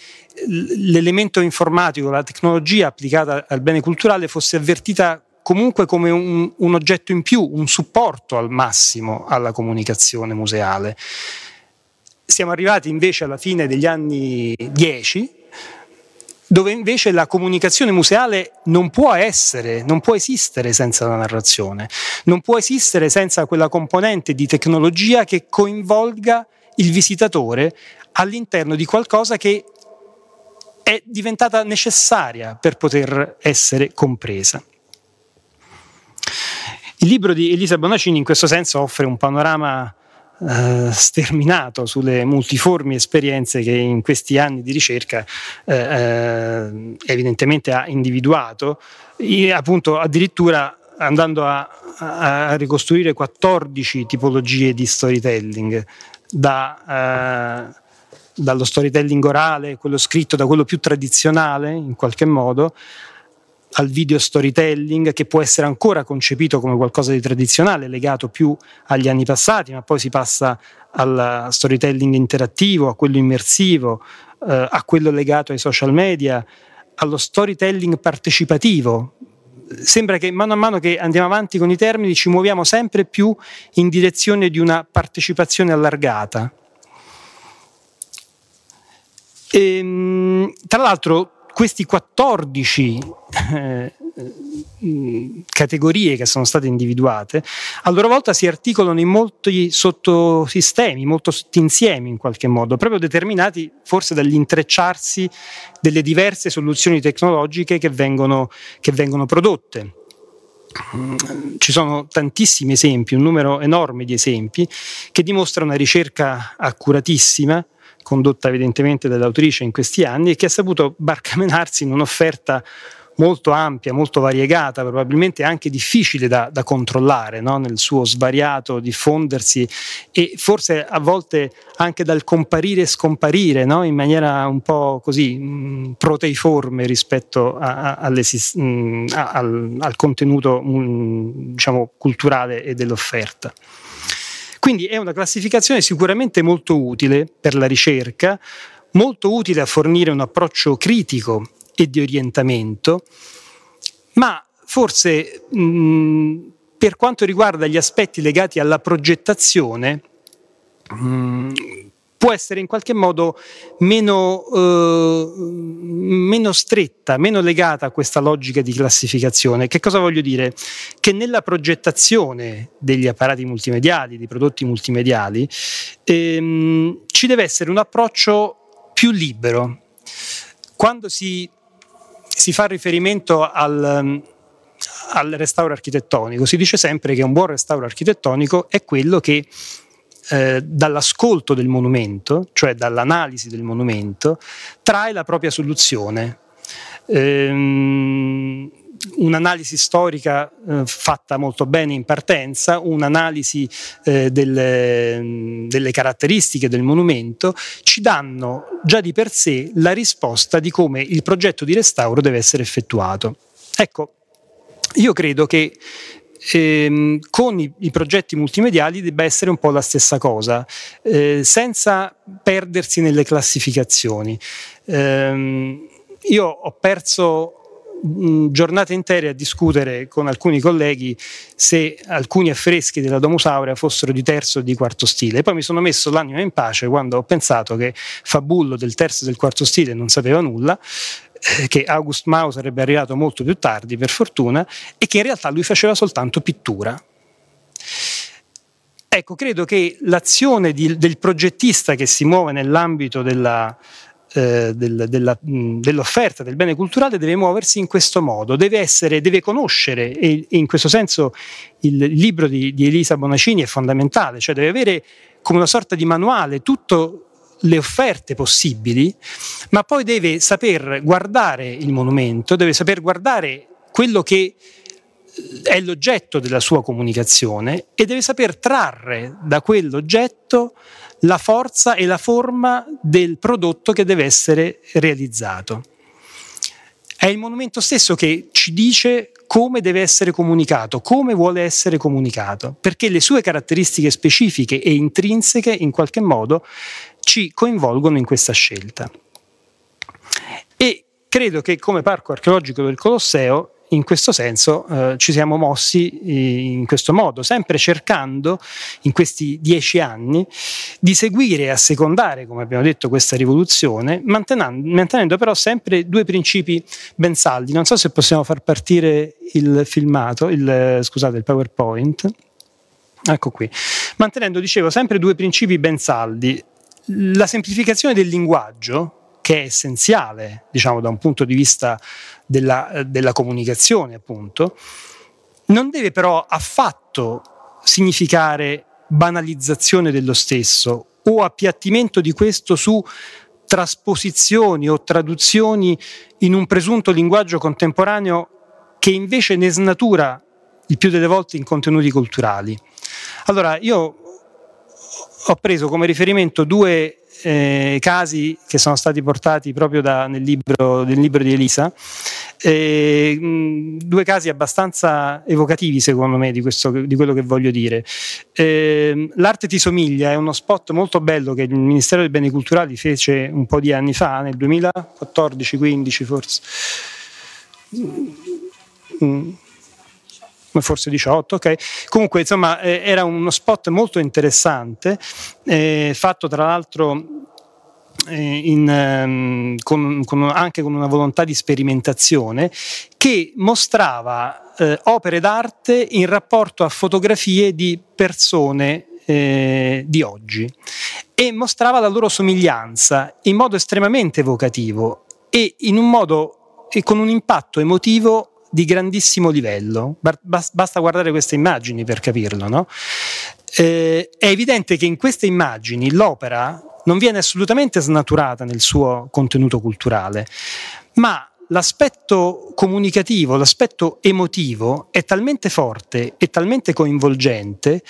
l'elemento informatico, la tecnologia applicata al bene culturale fosse avvertita comunque come un, un oggetto in più, un supporto al massimo alla comunicazione museale. Siamo arrivati invece alla fine degli anni 10, dove invece la comunicazione museale non può essere, non può esistere senza la narrazione, non può esistere senza quella componente di tecnologia che coinvolga il visitatore all'interno di qualcosa che è diventata necessaria per poter essere compresa. Il libro di Elisa Bonacini in questo senso offre un panorama eh, sterminato sulle multiformi esperienze che in questi anni di ricerca eh, eh evidentemente ha individuato, appunto addirittura andando a, a, ricostruire 14 tipologie di storytelling, da, eh, dallo storytelling orale, quello scritto, da quello più tradizionale in qualche modo, al video storytelling che può essere ancora concepito come qualcosa di tradizionale, legato più agli anni passati, ma poi si passa al storytelling interattivo, a quello immersivo, eh, a quello legato ai social media, allo storytelling partecipativo. Sembra che mano a mano che andiamo avanti con i termini ci muoviamo sempre più in direzione di una partecipazione allargata. E, ehm, tra l'altro questi 14 eh, categorie che sono state individuate, a loro volta si articolano in molti sottosistemi, molti sottinsiemi in qualche modo, proprio determinati forse dall'intrecciarsi delle diverse soluzioni tecnologiche che vengono, che vengono prodotte. Ci sono tantissimi esempi, un numero enorme di esempi, che dimostrano una ricerca accuratissima, condotta evidentemente dall'autrice in questi anni e che ha saputo barcamenarsi in un'offerta molto ampia, molto variegata, probabilmente anche difficile da, da controllare no? nel suo svariato diffondersi e forse a volte anche dal comparire e scomparire no? in maniera un po' così mh, mm, proteiforme rispetto a, a, mh, mm, a, al, al, contenuto mh, mm, diciamo, culturale e dell'offerta. Quindi è una classificazione sicuramente molto utile per la ricerca, molto utile a fornire un approccio critico e di orientamento, ma forse mh, per quanto riguarda gli aspetti legati alla progettazione, mh, può essere in qualche modo meno, eh, meno, stretta, meno legata a questa logica di classificazione. Che cosa voglio dire? Che nella progettazione degli apparati multimediali, dei prodotti multimediali, ehm, ci deve essere un approccio più libero. Quando si, si fa riferimento al, al restauro architettonico, si dice sempre che un buon restauro architettonico è quello che eh, dall'ascolto del monumento, cioè dall'analisi del monumento, trae la propria soluzione. Ehm, un'analisi storica eh, fatta molto bene in partenza, un'analisi eh, delle, delle, caratteristiche del monumento, ci danno già di per sé la risposta di come il progetto di restauro deve essere effettuato. Ecco, io credo che ehm, con i, i, progetti multimediali debba essere un po' la stessa cosa, eh, senza perdersi nelle classificazioni. Eh, io ho perso giornate intere a discutere con alcuni colleghi se alcuni affreschi della Domus Aurea fossero di terzo o di quarto stile. E poi mi sono messo l'anima in pace quando ho pensato che Fabullo del terzo e del quarto stile non sapeva nulla eh, che August Mau sarebbe arrivato molto più tardi, per fortuna, e che in realtà lui faceva soltanto pittura. Ecco, credo che l'azione di, del progettista che si muove nell'ambito della, eh, del, della, dell'offerta del bene culturale deve muoversi in questo modo, deve, essere, deve conoscere e, e, in questo senso il libro di, di Elisa Bonacini è fondamentale, cioè deve avere come una sorta di manuale tutto le offerte possibili, ma poi deve saper guardare il monumento, deve saper guardare quello che eh, è l'oggetto della sua comunicazione e deve saper trarre da quell'oggetto la forza e la forma del prodotto che deve essere realizzato. È il monumento stesso che ci dice come deve essere comunicato, come vuole essere comunicato, perché le sue caratteristiche specifiche e intrinseche in qualche modo ci coinvolgono in questa scelta. E credo che come parco archeologico del Colosseo in questo senso eh, ci siamo mossi eh, in questo modo, sempre cercando in questi dieci anni di seguire e assecondare, come abbiamo detto, questa rivoluzione, mantenendo, mantenendo però sempre due principi ben saldi. Non so se possiamo far partire il filmato, il, scusate, il PowerPoint. Ecco qui. Mantenendo, dicevo, sempre due principi ben saldi la semplificazione del linguaggio, che è essenziale, diciamo, da un punto di vista della, della comunicazione, appunto, non deve però affatto significare banalizzazione dello stesso o appiattimento di questo su trasposizioni o traduzioni in un presunto linguaggio contemporaneo che invece ne snatura il più delle volte in contenuti culturali. Allora, io ho preso come riferimento due eh, casi che sono stati portati proprio da, nel, libro, nel, libro, di Elisa, eh, due casi abbastanza evocativi secondo me di, questo, di quello che voglio dire. Eh, L'arte ti somiglia è uno spot molto bello che il Ministero dei Beni Culturali fece un po' di anni fa, nel 2014-15 forse. Mm forse 18, ok? Comunque, insomma, eh, era uno spot molto interessante, eh, fatto tra l'altro eh, in, ehm, con, con, anche con una volontà di sperimentazione, che mostrava eh, opere d'arte in rapporto a fotografie di persone eh, di oggi e mostrava la loro somiglianza in modo estremamente evocativo e in un modo e con un impatto emotivo di grandissimo livello, basta guardare queste immagini per capirlo. No? Eh, è evidente che in queste immagini l'opera non viene assolutamente snaturata nel suo contenuto culturale, ma l'aspetto comunicativo, l'aspetto emotivo è talmente forte e talmente coinvolgente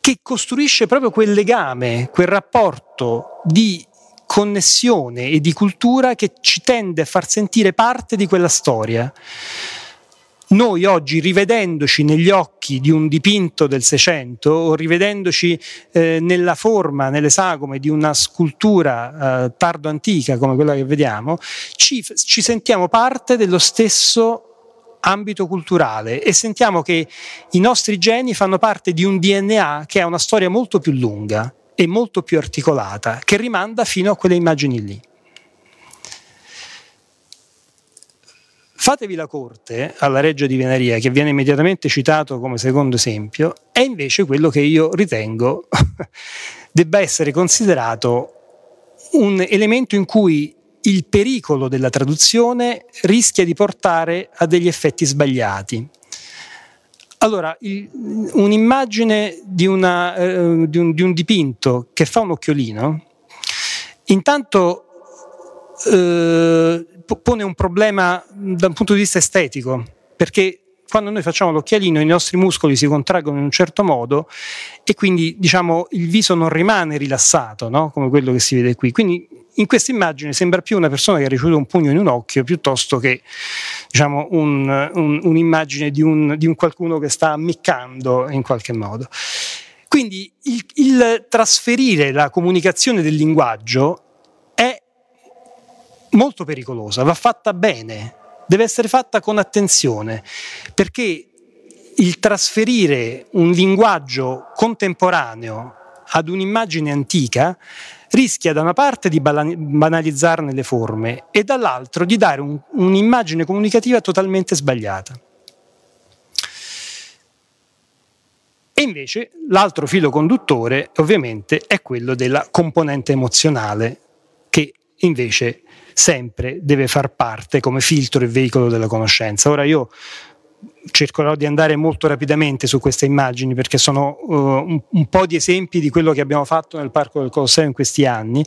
che costruisce proprio quel legame, quel rapporto di connessione e di cultura che ci tende a far sentire parte di quella storia. noi oggi rivedendoci negli occhi di un dipinto del Seicento o rivedendoci eh, nella forma, nelle sagome di una scultura eh, tardo antica come quella che vediamo, ci, ci sentiamo parte dello stesso ambito culturale e sentiamo che i nostri geni fanno parte di un DNA che ha una storia molto più lunga e molto più articolata, che rimanda fino a quelle immagini lì. Fatevi la corte alla Reggio di Venaria, che viene immediatamente citato come secondo esempio, è invece quello che io ritengo [laughs] debba essere considerato un elemento in cui il pericolo della traduzione rischia di portare a degli effetti sbagliati. Allora, un'immagine di, una, eh, di, un, di, un, dipinto che fa un occhiolino, intanto eh, pone un problema da un punto di vista estetico, perché quando noi facciamo l'occhialino i nostri muscoli si contraggono in un certo modo e quindi diciamo il viso non rimane rilassato, no? come quello che si vede qui. Quindi in questa immagine sembra più una persona che ha ricevuto un pugno in un occhio piuttosto che diciamo, un, un, un'immagine di un, di un, qualcuno che sta ammiccando in qualche modo. Quindi il, il trasferire la comunicazione del linguaggio è molto pericolosa, va fatta bene, deve essere fatta con attenzione, perché il trasferire un linguaggio contemporaneo ad un'immagine antica rischia da una parte di banalizzarne le forme e dall'altro di dare un, un'immagine comunicativa totalmente sbagliata. E invece l'altro filo conduttore ovviamente è quello della componente emozionale che invece sempre deve far parte come filtro e veicolo della conoscenza. Ora io cercherò di andare molto rapidamente su queste immagini perché sono uh, un, un, po' di esempi di quello che abbiamo fatto nel Parco del Colosseo in questi anni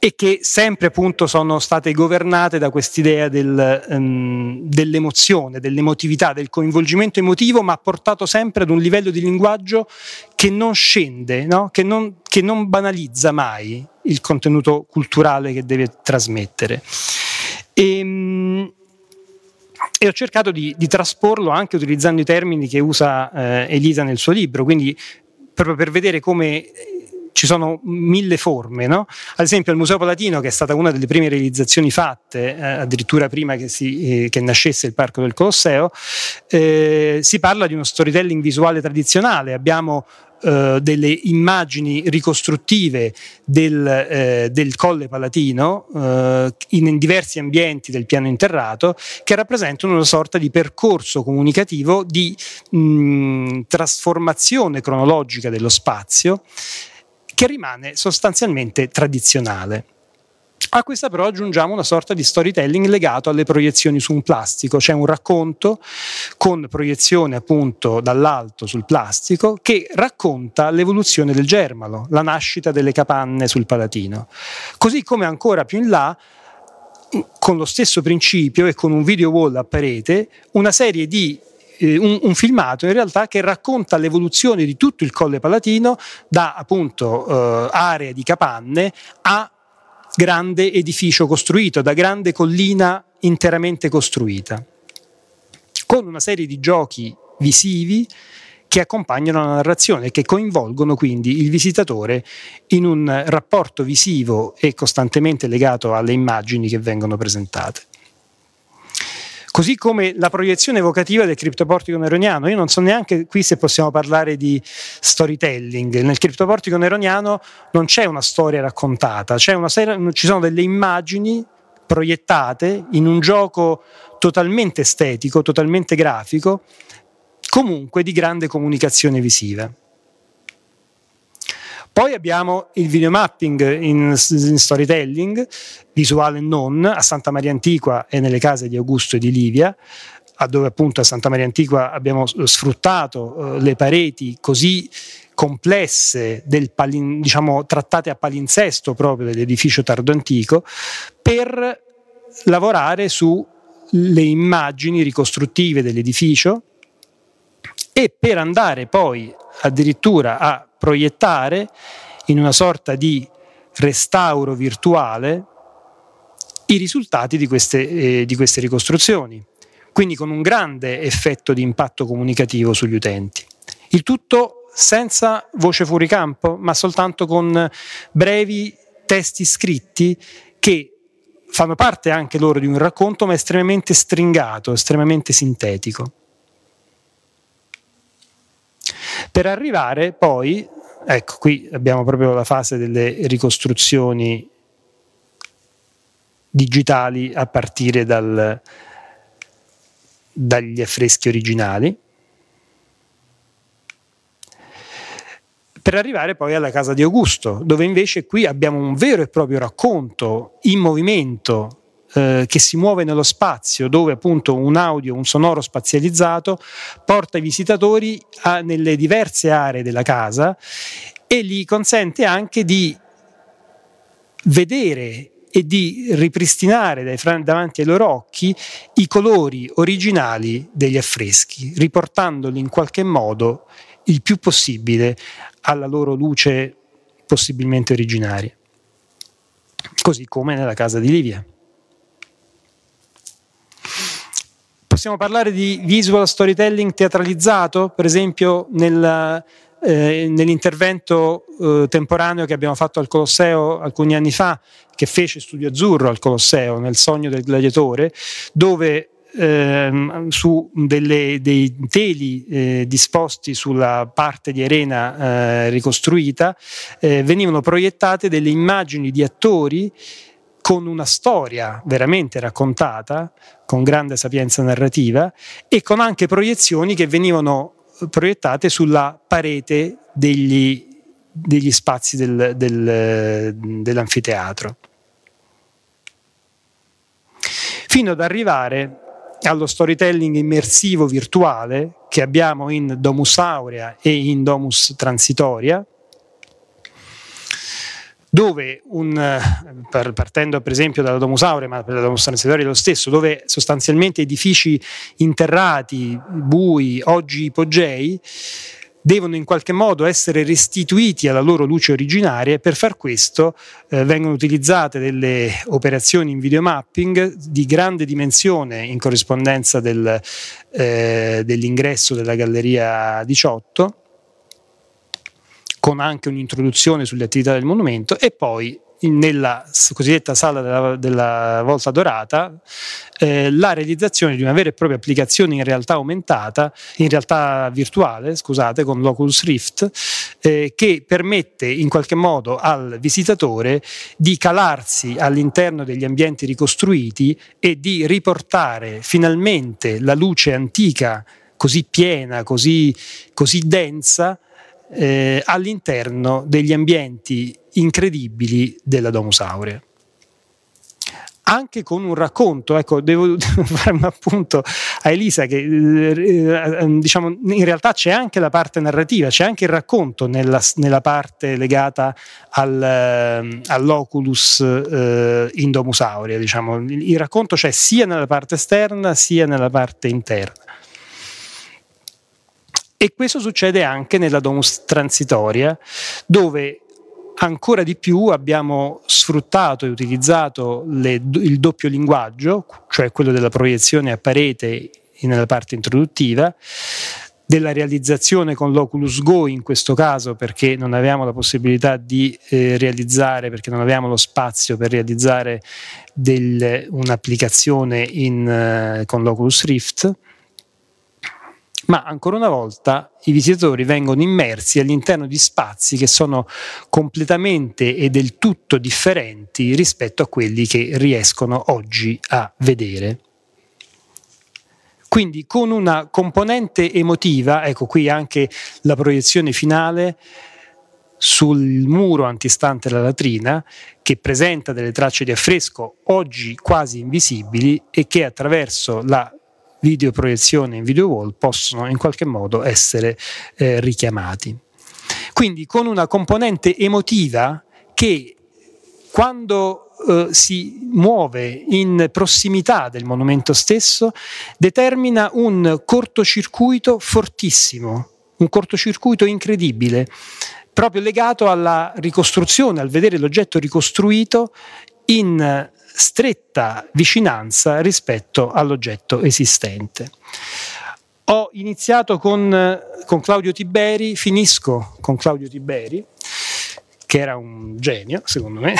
e che sempre appunto sono state governate da quest'idea del, um, dell'emozione, dell'emotività, del coinvolgimento emotivo, ma portato sempre ad un livello di linguaggio che non scende, no? che, non, che non banalizza mai il contenuto culturale che deve trasmettere. E, um, e ho cercato di, di, trasporlo anche utilizzando i termini che usa eh, Elisa nel suo libro, quindi proprio per vedere come ci sono mille forme, no? Ad esempio al Museo Palatino, che è stata una delle prime realizzazioni fatte, eh, addirittura prima che, si, eh, che, nascesse il Parco del Colosseo, eh, si parla di uno storytelling visuale tradizionale. Abbiamo Uh, delle immagini ricostruttive del, uh, del Colle Palatino uh, in, diversi ambienti del piano interrato che rappresentano una sorta di percorso comunicativo di mh, trasformazione cronologica dello spazio che rimane sostanzialmente tradizionale. A questa però aggiungiamo una sorta di storytelling legato alle proiezioni su un plastico, c'è un racconto con proiezione appunto dall'alto sul plastico che racconta l'evoluzione del germalo, la nascita delle capanne sul Palatino. Così come ancora più in là con lo stesso principio e con un video wall a parete, una serie di eh, un, un, filmato in realtà che racconta l'evoluzione di tutto il Colle Palatino da appunto eh, area di capanne a grande edificio costruito, da grande collina interamente costruita, con una serie di giochi visivi che accompagnano la narrazione e che coinvolgono quindi il visitatore in un rapporto visivo e costantemente legato alle immagini che vengono presentate. Così come la proiezione evocativa del criptoportico neroniano. Io non so neanche qui se possiamo parlare di storytelling. Nel criptoportico neroniano non c'è una storia raccontata, serie, ci sono delle immagini proiettate in un gioco totalmente estetico, totalmente grafico, comunque di grande comunicazione visiva. Poi abbiamo il videomapping in, in storytelling, visuale non, a Santa Maria Antiqua e nelle case di Augusto e di Livia, dove appunto a Santa Maria Antiqua abbiamo sfruttato eh, le pareti così complesse, palin, diciamo, trattate a palinsesto proprio dell'edificio tardo antico, per lavorare sulle immagini ricostruttive dell'edificio e per andare poi addirittura a proiettare in una sorta di restauro virtuale i risultati di queste, eh, di queste ricostruzioni. quindi con un grande effetto di impatto comunicativo sugli utenti. Il tutto senza voce fuori campo, ma soltanto con brevi testi scritti che fanno parte anche loro di un racconto, ma estremamente stringato, estremamente sintetico. Per arrivare poi, ecco qui abbiamo proprio la fase delle ricostruzioni digitali a partire dal, dagli affreschi originali, per arrivare poi alla casa di Augusto, dove invece qui abbiamo un vero e proprio racconto in movimento eh, che si muove nello spazio, dove appunto un audio, un sonoro spazializzato porta i visitatori a, nelle diverse aree della casa e gli consente anche di vedere e di ripristinare davanti ai loro occhi i colori originali degli affreschi, riportandoli in qualche modo il più possibile alla loro luce possibilmente originaria. Così come nella casa di Livia. Possiamo parlare di visual storytelling teatralizzato, per esempio nel, eh, nell'intervento eh, temporaneo che abbiamo fatto al Colosseo alcuni anni fa, che fece Studio Azzurro al Colosseo, nel sogno del gladiatore, dove ehm, su delle, dei teli eh, disposti sulla parte di arena eh, ricostruita eh, venivano proiettate delle immagini di attori con una storia veramente raccontata, con grande sapienza narrativa e con anche proiezioni che venivano proiettate sulla parete degli, degli spazi del, del, dell'anfiteatro. Fino ad arrivare allo storytelling immersivo virtuale che abbiamo in Domus Aurea e in Domus Transitoria, dove un, partendo per esempio dalla Domus Aurea, ma per la Domus Transitoria lo stesso, dove sostanzialmente edifici interrati, bui, oggi ipogei, devono in qualche modo essere restituiti alla loro luce originaria e per far questo eh, vengono utilizzate delle operazioni in videomapping di grande dimensione in corrispondenza del, eh, dell'ingresso della Galleria 18 con anche un'introduzione sulle attività del monumento e poi nella cosiddetta sala della, della volta dorata eh, la realizzazione di una vera e propria applicazione in realtà aumentata, in realtà virtuale, scusate, con l'Oculus Rift, eh, che permette in qualche modo al visitatore di calarsi all'interno degli ambienti ricostruiti e di riportare finalmente la luce antica così piena, così, così densa, eh, all'interno degli ambienti incredibili della Domus Aurea. Anche con un racconto, ecco, [laughs] devo fare un appunto a Elisa che eh, eh, diciamo, in realtà c'è anche la parte narrativa, c'è anche il racconto nella, nella parte legata al, eh, all'Oculus eh, in Domus Aurea. Diciamo. Il, il racconto c'è sia nella parte esterna sia nella parte interna. E questo succede anche nella domus transitoria, dove ancora di più abbiamo sfruttato e utilizzato le, il doppio linguaggio, cioè quello della proiezione a parete nella parte introduttiva, della realizzazione con l'Oculus Go in questo caso perché non avevamo la possibilità di eh, realizzare, perché non avevamo lo spazio per realizzare del, un'applicazione in, eh, con l'Oculus Rift ma ancora una volta i visitatori vengono immersi all'interno di spazi che sono completamente e del tutto differenti rispetto a quelli che riescono oggi a vedere. Quindi con una componente emotiva, ecco qui anche la proiezione finale sul muro antistante la latrina che presenta delle tracce di affresco oggi quasi invisibili e che attraverso la videoproiezione in video wall possono in qualche modo essere eh, richiamati. Quindi con una componente emotiva che quando eh, si muove in prossimità del monumento stesso determina un cortocircuito fortissimo, un cortocircuito incredibile, proprio legato alla ricostruzione, al vedere l'oggetto ricostruito in stretta vicinanza rispetto all'oggetto esistente. Ho iniziato con, con Claudio Tiberi, finisco con Claudio Tiberi, che era un genio, secondo me,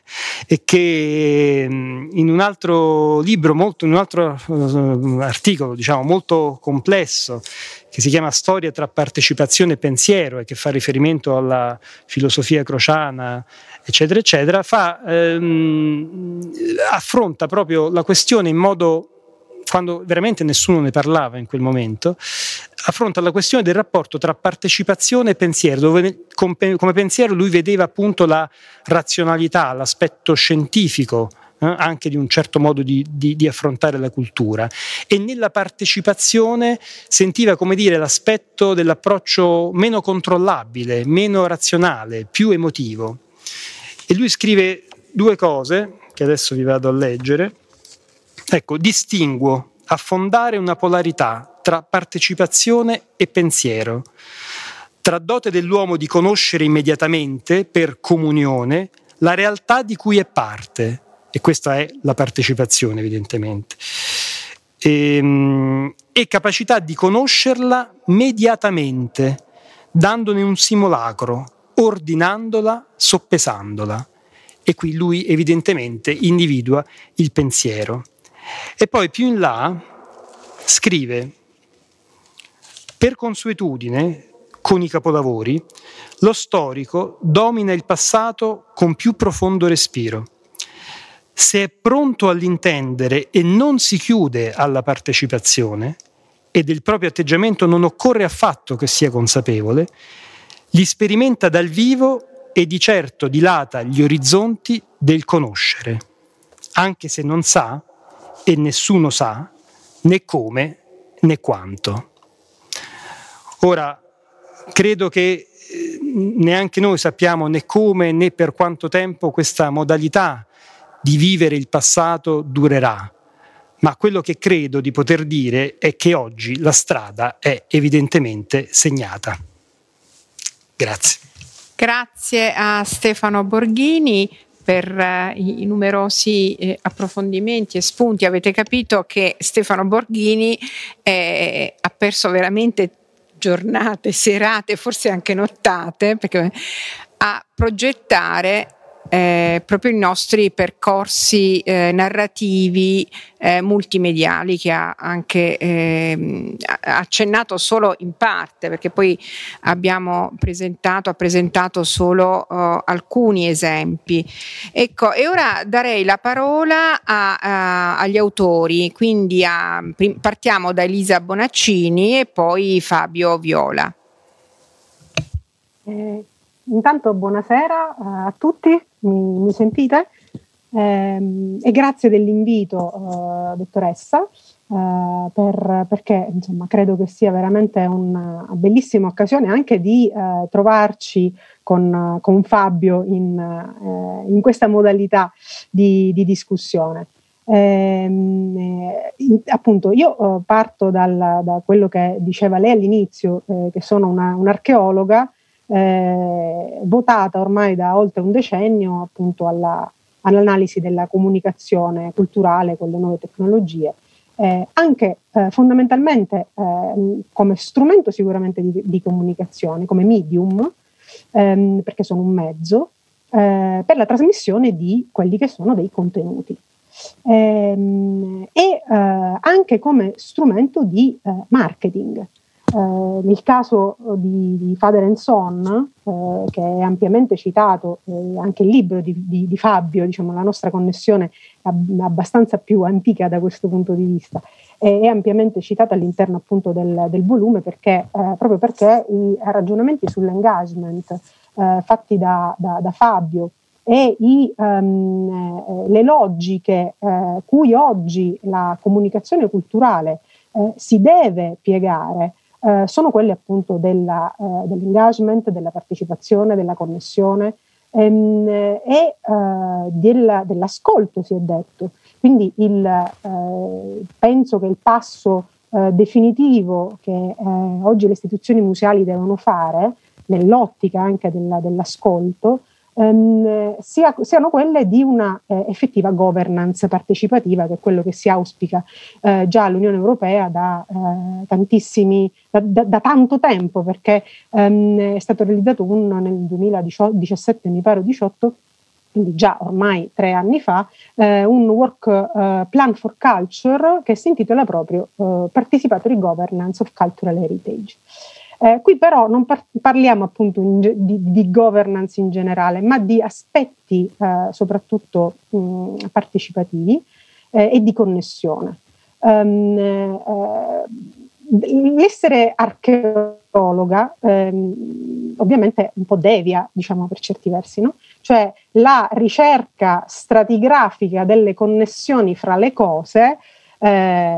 [laughs] e che in un altro libro, molto, in un altro uh, articolo, diciamo, molto complesso, che si chiama Storia tra partecipazione e pensiero e che fa riferimento alla filosofia crociana, eccetera, eccetera, fa, ehm, affronta proprio la questione in modo quando veramente nessuno ne parlava in quel momento, affronta la questione del rapporto tra partecipazione e pensiero, dove come pensiero lui vedeva appunto la razionalità, l'aspetto scientifico eh, anche di un certo modo di, di, di, affrontare la cultura e nella partecipazione sentiva come dire l'aspetto dell'approccio meno controllabile, meno razionale, più emotivo. E lui scrive due cose che adesso vi vado a leggere. Ecco, distinguo affondare una polarità tra partecipazione e pensiero, tra dote dell'uomo di conoscere immediatamente, per comunione, la realtà di cui è parte, e questa è la partecipazione evidentemente, e, ehm, e capacità di conoscerla mediatamente, dandone un simulacro, ordinandola, soppesandola. E qui lui evidentemente individua il pensiero. E poi più in là scrive, per consuetudine, con i capolavori, lo storico domina il passato con più profondo respiro. Se è pronto all'intendere e non si chiude alla partecipazione, e del proprio atteggiamento non occorre affatto che sia consapevole, li sperimenta dal vivo e di certo dilata gli orizzonti del conoscere, anche se non sa e nessuno sa né come né quanto. Ora, credo che eh, neanche noi sappiamo né come né per quanto tempo questa modalità di vivere il passato durerà, ma quello che credo di poter dire è che oggi la strada è evidentemente segnata. Grazie. Grazie a Stefano Borghini per eh, i, numerosi eh, approfondimenti e spunti. Avete capito che Stefano Borghini eh, ha perso veramente giornate, serate, forse anche nottate, perché a progettare eh, proprio i nostri percorsi eh, narrativi eh, multimediali che ha anche ehm, accennato solo in parte perché poi abbiamo presentato, ha presentato solo uh, alcuni esempi. Ecco, e ora darei la parola a, a, agli autori, quindi a, partiamo da Elisa Bonaccini e poi Fabio Viola. Eh, Intanto buonasera uh, a tutti, mi, mi sentite? Eh, e grazie dell'invito, uh, dottoressa, uh, per, perché insomma, credo che sia veramente una bellissima occasione anche di trovarci con, con, Fabio in, in, questa modalità di, di discussione. Eh, appunto, io parto dal, da quello che diceva lei all'inizio, eh, che sono una, un'archeologa eh, votata ormai da oltre un decennio appunto alla, all'analisi della comunicazione culturale con le nuove tecnologie, eh, anche eh, fondamentalmente eh, come strumento sicuramente di, di, comunicazione, come medium, ehm, perché sono un mezzo, eh, per la trasmissione di quelli che sono dei contenuti. Ehm, e eh, anche come strumento di marketing, eh, nel caso di, di, Father and Son, eh, che è ampiamente citato, eh, anche il libro di, di, di Fabio, diciamo, la nostra connessione è abbastanza più antica da questo punto di vista, è ampiamente citato all'interno appunto del, del volume perché, eh, proprio perché i ragionamenti sull'engagement eh, fatti da, da, da, Fabio e i, um, le logiche cui oggi la comunicazione culturale si deve piegare eh, sono quelle appunto della, eh, dell'engagement, della partecipazione, della connessione ehm, e eh, del, dell'ascolto, si è detto. Quindi il, eh, penso che il passo definitivo che oggi le istituzioni museali devono fare, nell'ottica anche della, dell'ascolto, ehm, sia, siano quelle di una eh, effettiva governance partecipativa, che è quello che si auspica eh, già all'Unione Europea da eh, da, da, da, tanto tempo, perché ehm, è stato realizzato uno nel 2017, mi pare 18, quindi già ormai tre anni fa, eh, un work uh, plan for culture che si intitola proprio uh, Participatory Governance of Cultural Heritage. Eh, qui però non par- parliamo appunto ge- di, di, governance in generale, ma di aspetti eh, soprattutto mh, partecipativi eh, e di connessione. Um, l'essere archeologa ehm, ovviamente un po' devia, diciamo per certi versi, no? cioè la ricerca stratigrafica delle connessioni fra le cose eh,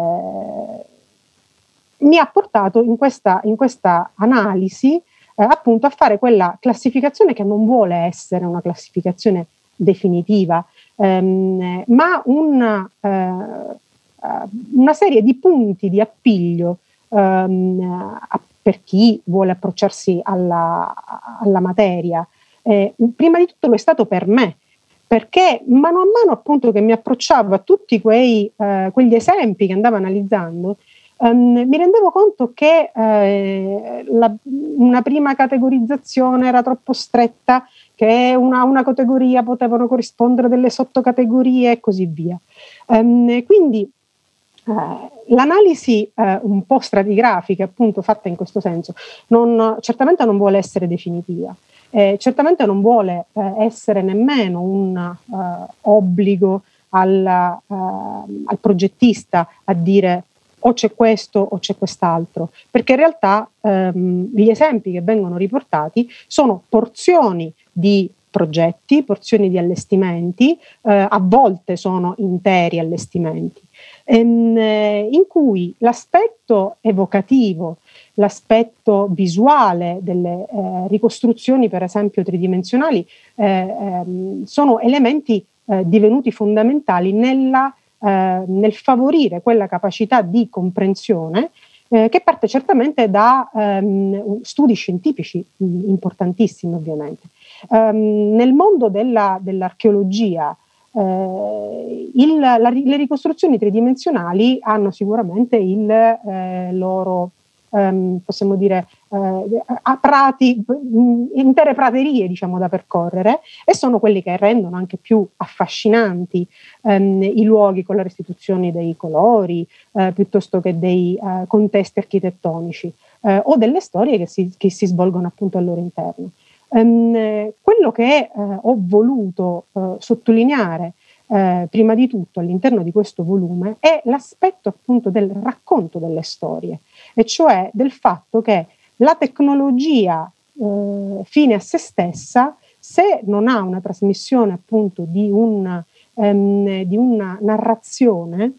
mi ha portato in questa, in questa analisi eh, appunto a fare quella classificazione che non vuole essere una classificazione definitiva, ehm, ma una, eh, una, serie di punti di appiglio ehm, per chi vuole approcciarsi alla, alla materia. Eh, prima di tutto lo è stato per me, perché mano a mano appunto che mi approcciavo a tutti quei, eh, quegli esempi che andavo analizzando, Um, mi rendevo conto che eh, la, una prima categorizzazione era troppo stretta, che una, una categoria potevano corrispondere delle sottocategorie e così via. Um, quindi eh, l'analisi eh, un po' stratigrafica, appunto fatta in questo senso, non, certamente non vuole essere definitiva. Eh, certamente non vuole eh, essere nemmeno un uh, obbligo alla, uh, al progettista a dire o c'è questo o c'è quest'altro, perché in realtà ehm, gli esempi che vengono riportati sono porzioni di progetti, porzioni di allestimenti, eh, a volte sono interi allestimenti, ehm, in cui l'aspetto evocativo, l'aspetto visuale delle eh, ricostruzioni, per esempio tridimensionali, eh, ehm, sono elementi eh, divenuti fondamentali nella eh, nel favorire quella capacità di comprensione eh, che parte certamente da ehm, studi scientifici importantissimi ovviamente. Um, nel mondo della, dell'archeologia eh, il, la, le ricostruzioni tridimensionali hanno sicuramente il eh, loro ehm, possiamo dire, eh, a prati, intere praterie diciamo, da percorrere e sono quelli che rendono anche più affascinanti ehm, i luoghi con la restituzione dei colori eh, piuttosto che dei eh, contesti architettonici eh, o delle storie che si, che si, svolgono appunto al loro interno. Um, quello che eh, ho voluto eh, sottolineare eh, prima di tutto all'interno di questo volume è l'aspetto appunto del racconto delle storie e cioè del fatto che la tecnologia eh, fine a se stessa, se non ha una trasmissione appunto di una, ehm, di una narrazione,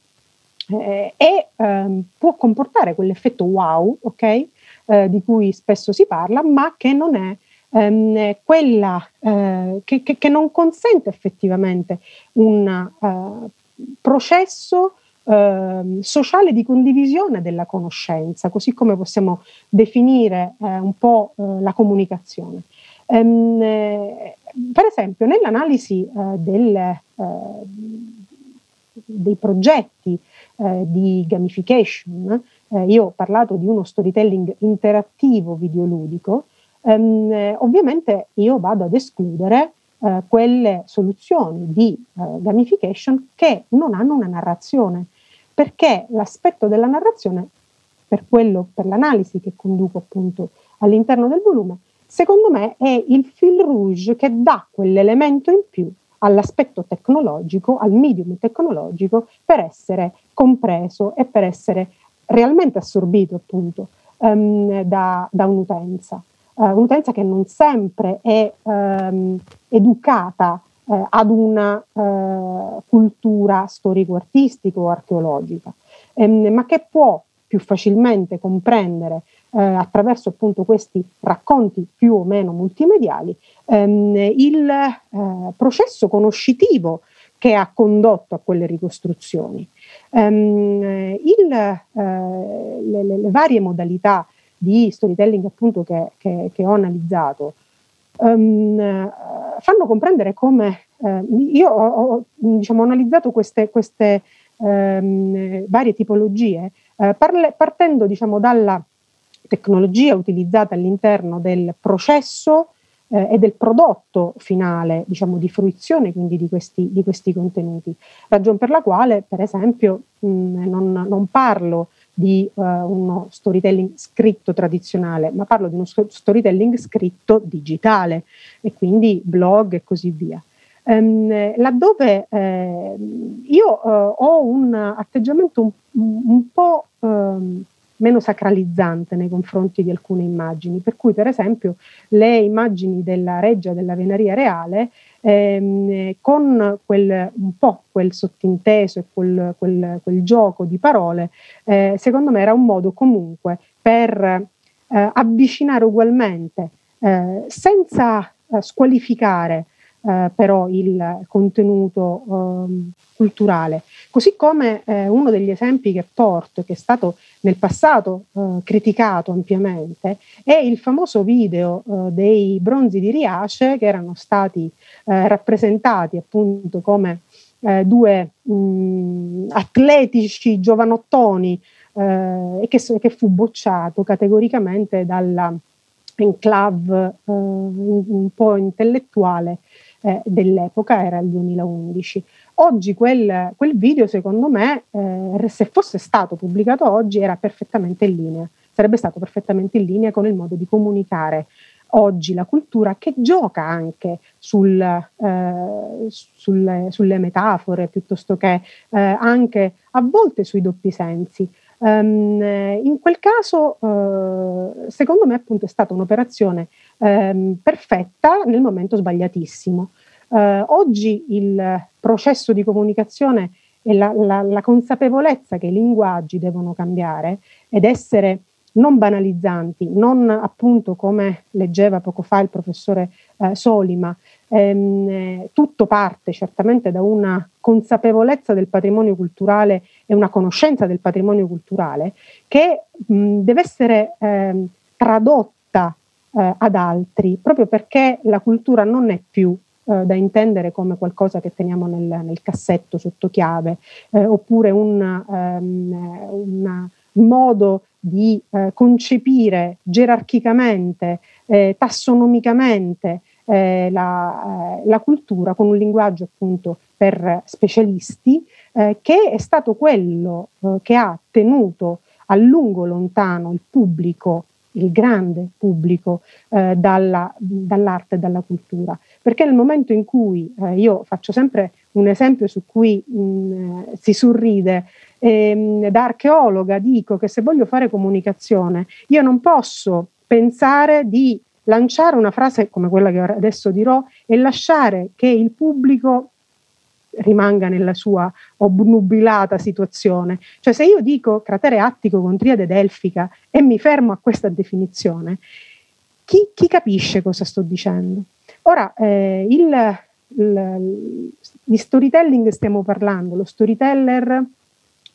eh, e ehm, può comportare quell'effetto wow, ok? Eh, di cui spesso si parla, ma che non è ehm, quella eh, che, che, che, non consente effettivamente un uh, processo eh, sociale di condivisione della conoscenza, così come possiamo definire eh, un po' eh, la comunicazione. Ehm, eh, per esempio, nell'analisi eh, del, eh, dei progetti di gamification, io ho parlato di uno storytelling interattivo videoludico, ehm, ovviamente io vado ad escludere quelle soluzioni di gamification che non hanno una narrazione, perché l'aspetto della narrazione, per, quello, per l'analisi che conduco appunto all'interno del volume, secondo me è il fil rouge che dà quell'elemento in più all'aspetto tecnologico, al medium tecnologico, per essere compreso e per essere realmente assorbito appunto um, da, da, un'utenza. Uh, un'utenza che non sempre è um, educata eh, ad una eh, cultura storico-artistica o archeologica, ehm, ma che può più facilmente comprendere eh, attraverso appunto questi racconti più o meno multimediali ehm, il eh, processo conoscitivo che ha condotto a quelle ricostruzioni. Um, il, uh, le, le, varie modalità di storytelling appunto che, che, che ho analizzato um, fanno comprendere come eh, io ho, ho diciamo, analizzato queste, queste ehm, varie tipologie eh, parle, partendo diciamo, dalla tecnologia utilizzata all'interno del processo eh, e del prodotto finale diciamo, di fruizione quindi di questi, di questi contenuti. Ragione per la quale, per esempio, mh, non, non, parlo di uh, uno storytelling scritto tradizionale, ma parlo di uno storytelling scritto digitale e quindi blog e così via. Um, laddove eh, io uh, ho un atteggiamento un, un po' um, meno sacralizzante nei confronti di alcune immagini, per cui per esempio le immagini della reggia della Venaria Reale ehm, con quel, un po' quel sottinteso e quel, quel, quel gioco di parole, eh, secondo me era un modo comunque per eh, avvicinare ugualmente, eh, senza eh, squalificare eh, però il contenuto eh, culturale. Così come eh, uno degli esempi che porto, che è stato nel passato eh, criticato ampiamente, è il famoso video eh, dei bronzi di Riace che erano stati eh, rappresentati appunto come due mh, atletici giovanottoni e che, che, fu bocciato categoricamente dalla enclave un, un po' intellettuale eh, dell'epoca, era il 2011. Oggi quel, quel video, secondo me, eh, se fosse stato pubblicato oggi, era perfettamente in linea, sarebbe stato perfettamente in linea con il modo di comunicare oggi la cultura che gioca anche sul, eh, sulle, sulle, metafore piuttosto che eh, anche a volte sui doppi sensi. Um, in quel caso, uh, secondo me, appunto, è stata un'operazione um, perfetta nel momento sbagliatissimo. Uh, oggi il processo di comunicazione e la, la, la, consapevolezza che i linguaggi devono cambiare ed essere non banalizzanti, non appunto come leggeva poco fa il professore uh, Solima, ehm, tutto parte certamente da una consapevolezza del patrimonio culturale e una conoscenza del patrimonio culturale che mh, deve essere eh, tradotta eh, ad altri, proprio perché la cultura non è più eh, da intendere come qualcosa che teniamo nel, nel cassetto sotto chiave, eh, oppure un, um, un modo di eh, concepire gerarchicamente, eh, tassonomicamente eh, la, la, cultura con un linguaggio appunto per specialisti, che è stato quello che ha tenuto a lungo lontano il pubblico, il grande pubblico, eh, dalla, dall'arte e dalla cultura. Perché nel momento in cui eh, io faccio sempre un esempio su cui mh, mm, si sorride, ehm, da archeologa dico che se voglio fare comunicazione, io non posso pensare di lanciare una frase come quella che adesso dirò e lasciare che il pubblico rimanga nella sua obnubilata situazione. Cioè se io dico cratere attico con triade delfica e mi fermo a questa definizione, chi, chi capisce cosa sto dicendo? Ora, eh, il, il, di storytelling stiamo parlando, lo storyteller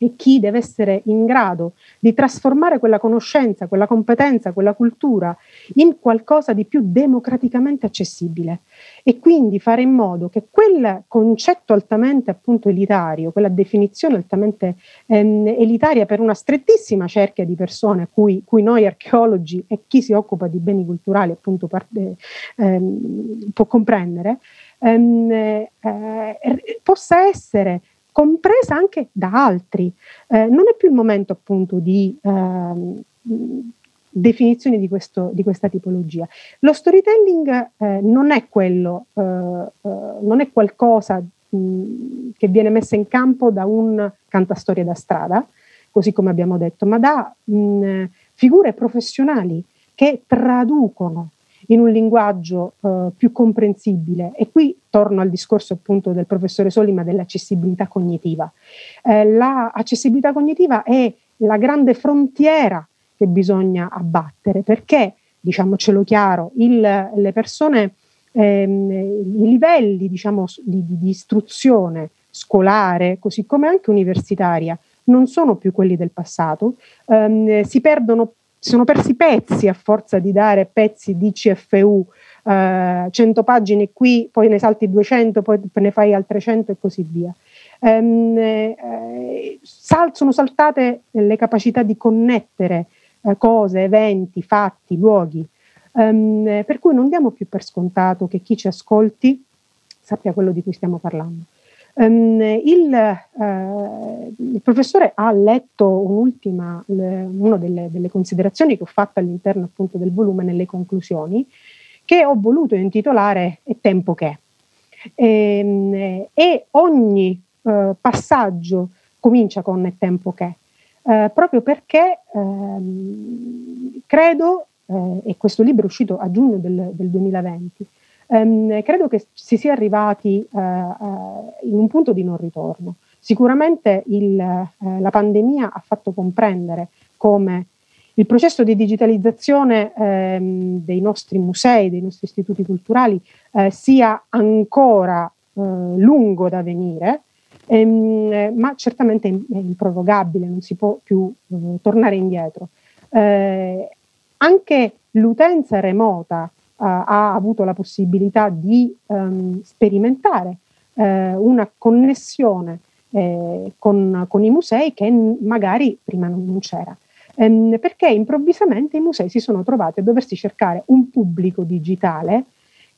e chi deve essere in grado di trasformare quella conoscenza, quella competenza, quella cultura in qualcosa di più democraticamente accessibile. E quindi fare in modo che quel concetto altamente appunto elitario, quella definizione altamente ehm, elitaria per una strettissima cerchia di persone cui, cui, noi archeologi e chi si occupa di beni culturali appunto parte, ehm, può comprendere, ehm, eh, possa essere compresa anche da altri. Eh, non è più il momento appunto di eh, definizioni di, questo, di, questa tipologia. Lo storytelling eh, non è quello, eh, eh, non è qualcosa mh, che viene messo in campo da un cantastorie da strada, così come abbiamo detto, ma da mh, figure professionali che traducono in un linguaggio eh, più comprensibile. E qui torno al discorso appunto del professore Solima dell'accessibilità cognitiva. Eh, l'accessibilità cognitiva è la grande frontiera che bisogna abbattere perché, diciamocelo chiaro, il, le persone, ehm, i livelli diciamo, di, di istruzione scolare, così come anche universitaria, non sono più quelli del passato, ehm, si perdono si sono persi pezzi a forza di dare pezzi di CFU eh, 100 pagine qui, poi ne salti 200, poi ne fai altre 100 e così via. Ehm, eh, sal- sono saltate le capacità di connettere eh, cose, eventi, fatti, luoghi, ehm, per cui non diamo più per scontato che chi ci ascolti sappia quello di cui stiamo parlando. Um, il, uh, il, professore ha letto un'ultima, una delle, delle, considerazioni che ho fatto all'interno appunto del volume nelle conclusioni, che ho voluto intitolare È tempo che. E, ehm, e ogni uh, passaggio comincia con È tempo che, uh, proprio perché um, credo, e questo libro è uscito a giugno del, del 2020, Um, credo che si sia arrivati uh, uh, in un punto di non ritorno. Sicuramente il, uh, la pandemia ha fatto comprendere come il processo di digitalizzazione um, dei nostri musei, dei nostri istituti culturali sia ancora lungo da venire, um, ma certamente è improrogabile, non si può più tornare indietro. anche l'utenza remota ha avuto la possibilità di um, sperimentare eh, una connessione eh, con, con, i musei che magari prima non, non c'era. Ehm, perché improvvisamente i musei si sono trovati a doversi cercare un pubblico digitale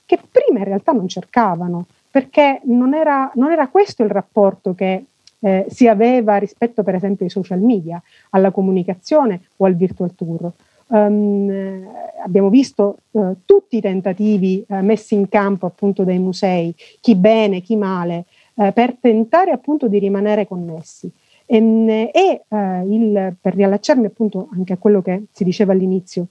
che prima in realtà non cercavano, perché non era, non era questo il rapporto che eh, si aveva rispetto per esempio ai social media, alla comunicazione o al virtual tour. Um, abbiamo visto uh, tutti i tentativi uh, messi in campo appunto dai musei, chi bene, chi male, uh, per tentare appunto di rimanere connessi. Ehm, e, e il, per riallacciarmi appunto anche a quello che si diceva all'inizio,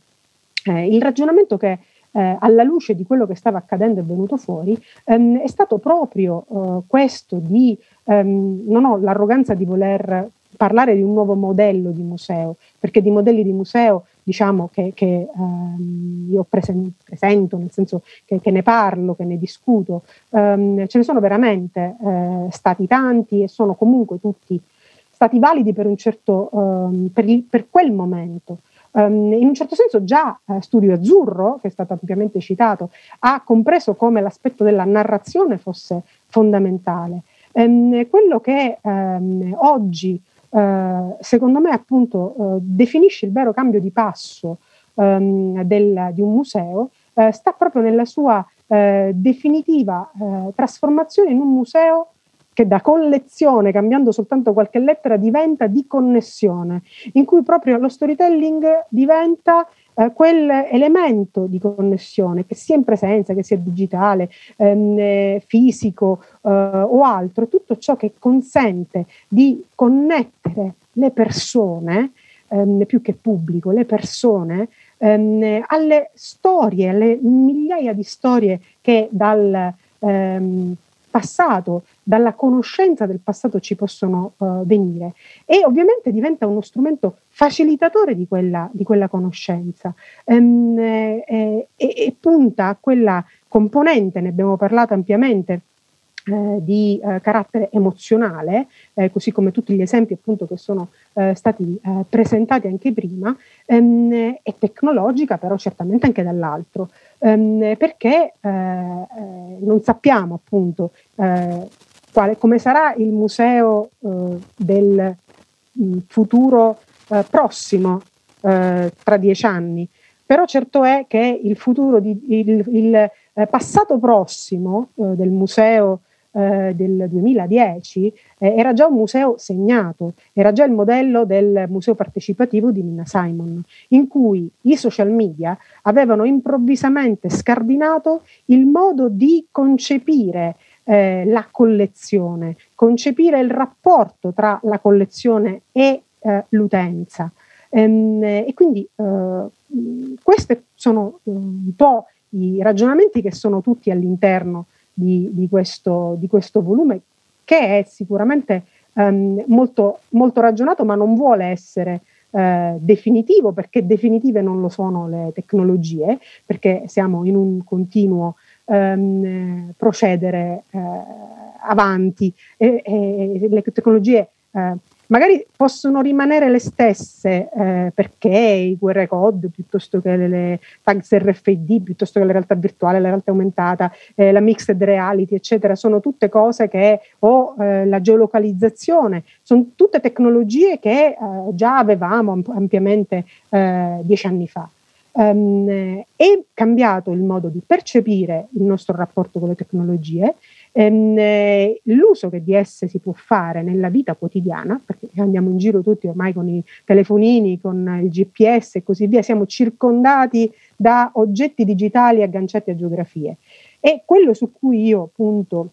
il ragionamento che alla luce di quello che stava accadendo è venuto fuori, um, è stato proprio questo di, um, non ho l'arroganza di voler parlare di un nuovo modello di museo, perché di modelli di museo diciamo che, che um, io presen- presento, nel senso che, che, ne parlo, che ne discuto, um, ce ne sono veramente uh, stati tanti e sono comunque tutti stati validi per un certo, um, per, il, per, quel momento. in un certo senso già uh, Studio Azzurro, che è stato ampiamente citato, ha compreso come l'aspetto della narrazione fosse fondamentale. quello che oggi eh, secondo me appunto eh, definisce il vero cambio di passo ehm, del, di un museo, eh, sta proprio nella sua definitiva trasformazione in un museo che da collezione, cambiando soltanto qualche lettera, diventa di connessione, in cui proprio lo storytelling diventa eh, quell'elemento di connessione, che sia in presenza, che sia digitale, ehm, eh, fisico eh, o altro, tutto ciò che consente di connettere le persone, ehm, più che pubblico, le persone, ehm, alle storie, alle migliaia di storie che dal ehm, passato, dalla conoscenza del passato ci possono uh, venire. E ovviamente diventa uno strumento facilitatore di quella, di quella conoscenza. Ehm, eh, e, e, punta a quella componente, ne abbiamo parlato ampiamente, eh, di eh, carattere emozionale, eh, così come tutti gli esempi appunto che sono eh, stati eh, presentati anche prima, ehm, e tecnologica però certamente anche dall'altro. Ehm, perché non sappiamo appunto quale, come sarà il museo del mh, mm, futuro prossimo tra dieci anni, però certo è che il futuro, di, il, il passato prossimo del museo eh, del 2010 eh, era già un museo segnato, era già il modello del museo partecipativo di Nina Simon, in cui i social media avevano improvvisamente scardinato il modo di concepire eh, la collezione, concepire il rapporto tra la collezione e eh, l'utenza. Ehm, e quindi eh, questi sono un po' i ragionamenti che sono tutti all'interno di, di, questo, di questo, volume, che è sicuramente um, molto, molto, ragionato, ma non vuole essere uh, definitivo, perché definitive non lo sono le tecnologie, perché siamo in un continuo um, procedere uh, avanti. E, e, le tecnologie uh, magari possono rimanere le stesse eh, perché i QR code piuttosto che le, le, tags RFID, piuttosto che la realtà virtuale, la realtà aumentata, eh, la mixed reality, eccetera, sono tutte cose che, o eh, la geolocalizzazione, sono tutte tecnologie che eh, già avevamo ampiamente eh, dieci anni fa. Um, è cambiato il modo di percepire il nostro rapporto con le tecnologie ehm, eh, l'uso che di esse si può fare nella vita quotidiana, perché andiamo in giro tutti ormai con i telefonini, con il GPS e così via, siamo circondati da oggetti digitali agganciati a geografie. E quello su cui io punto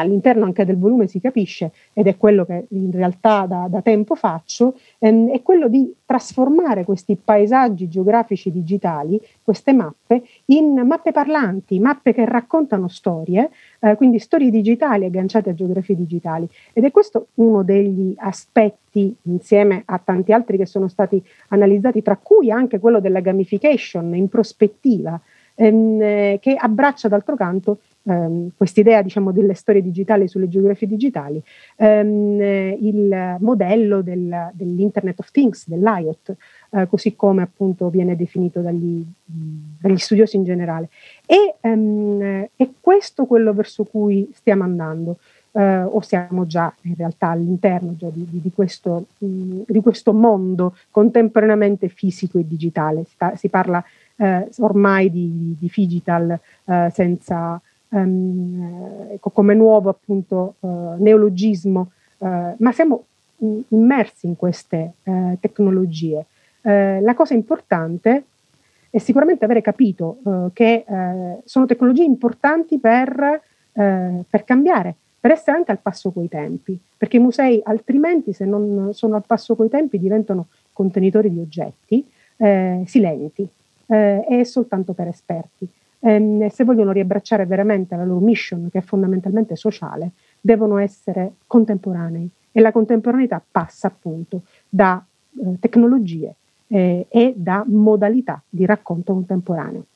all'interno anche del volume si capisce, ed è quello che in realtà da, da tempo faccio, ehm, è quello di trasformare questi paesaggi geografici digitali, queste mappe, in mappe parlanti, mappe che raccontano storie, eh, quindi storie digitali agganciate a geografie digitali. Ed è questo uno degli aspetti, insieme a tanti altri che sono stati analizzati, tra cui anche quello della gamification in prospettiva, ehm, che abbraccia d'altro canto ehm, quest'idea diciamo, delle storie digitali sulle geografie digitali, ehm, il modello del, dell'Internet of Things, dell'IOT, eh, così come appunto viene definito dagli, dagli studiosi in generale. E ehm, è questo quello verso cui stiamo andando. Eh, o siamo già in realtà all'interno già di, di, questo, di, questo, mondo contemporaneamente fisico e digitale. Si, si parla eh, ormai di, di digital eh, senza, ehm, ecco, come nuovo appunto eh, neologismo, eh, ma siamo immersi in queste eh, tecnologie. Eh, la cosa importante è sicuramente avere capito eh, che eh, sono tecnologie importanti per, per cambiare, per essere anche al passo coi tempi, perché i musei altrimenti se non sono al passo coi tempi diventano contenitori di oggetti silenti e soltanto per esperti ehm, se vogliono riabbracciare veramente la loro mission, che è fondamentalmente sociale, devono essere contemporanei e la contemporaneità passa appunto da eh, tecnologie eh, e da modalità di racconto contemporaneo.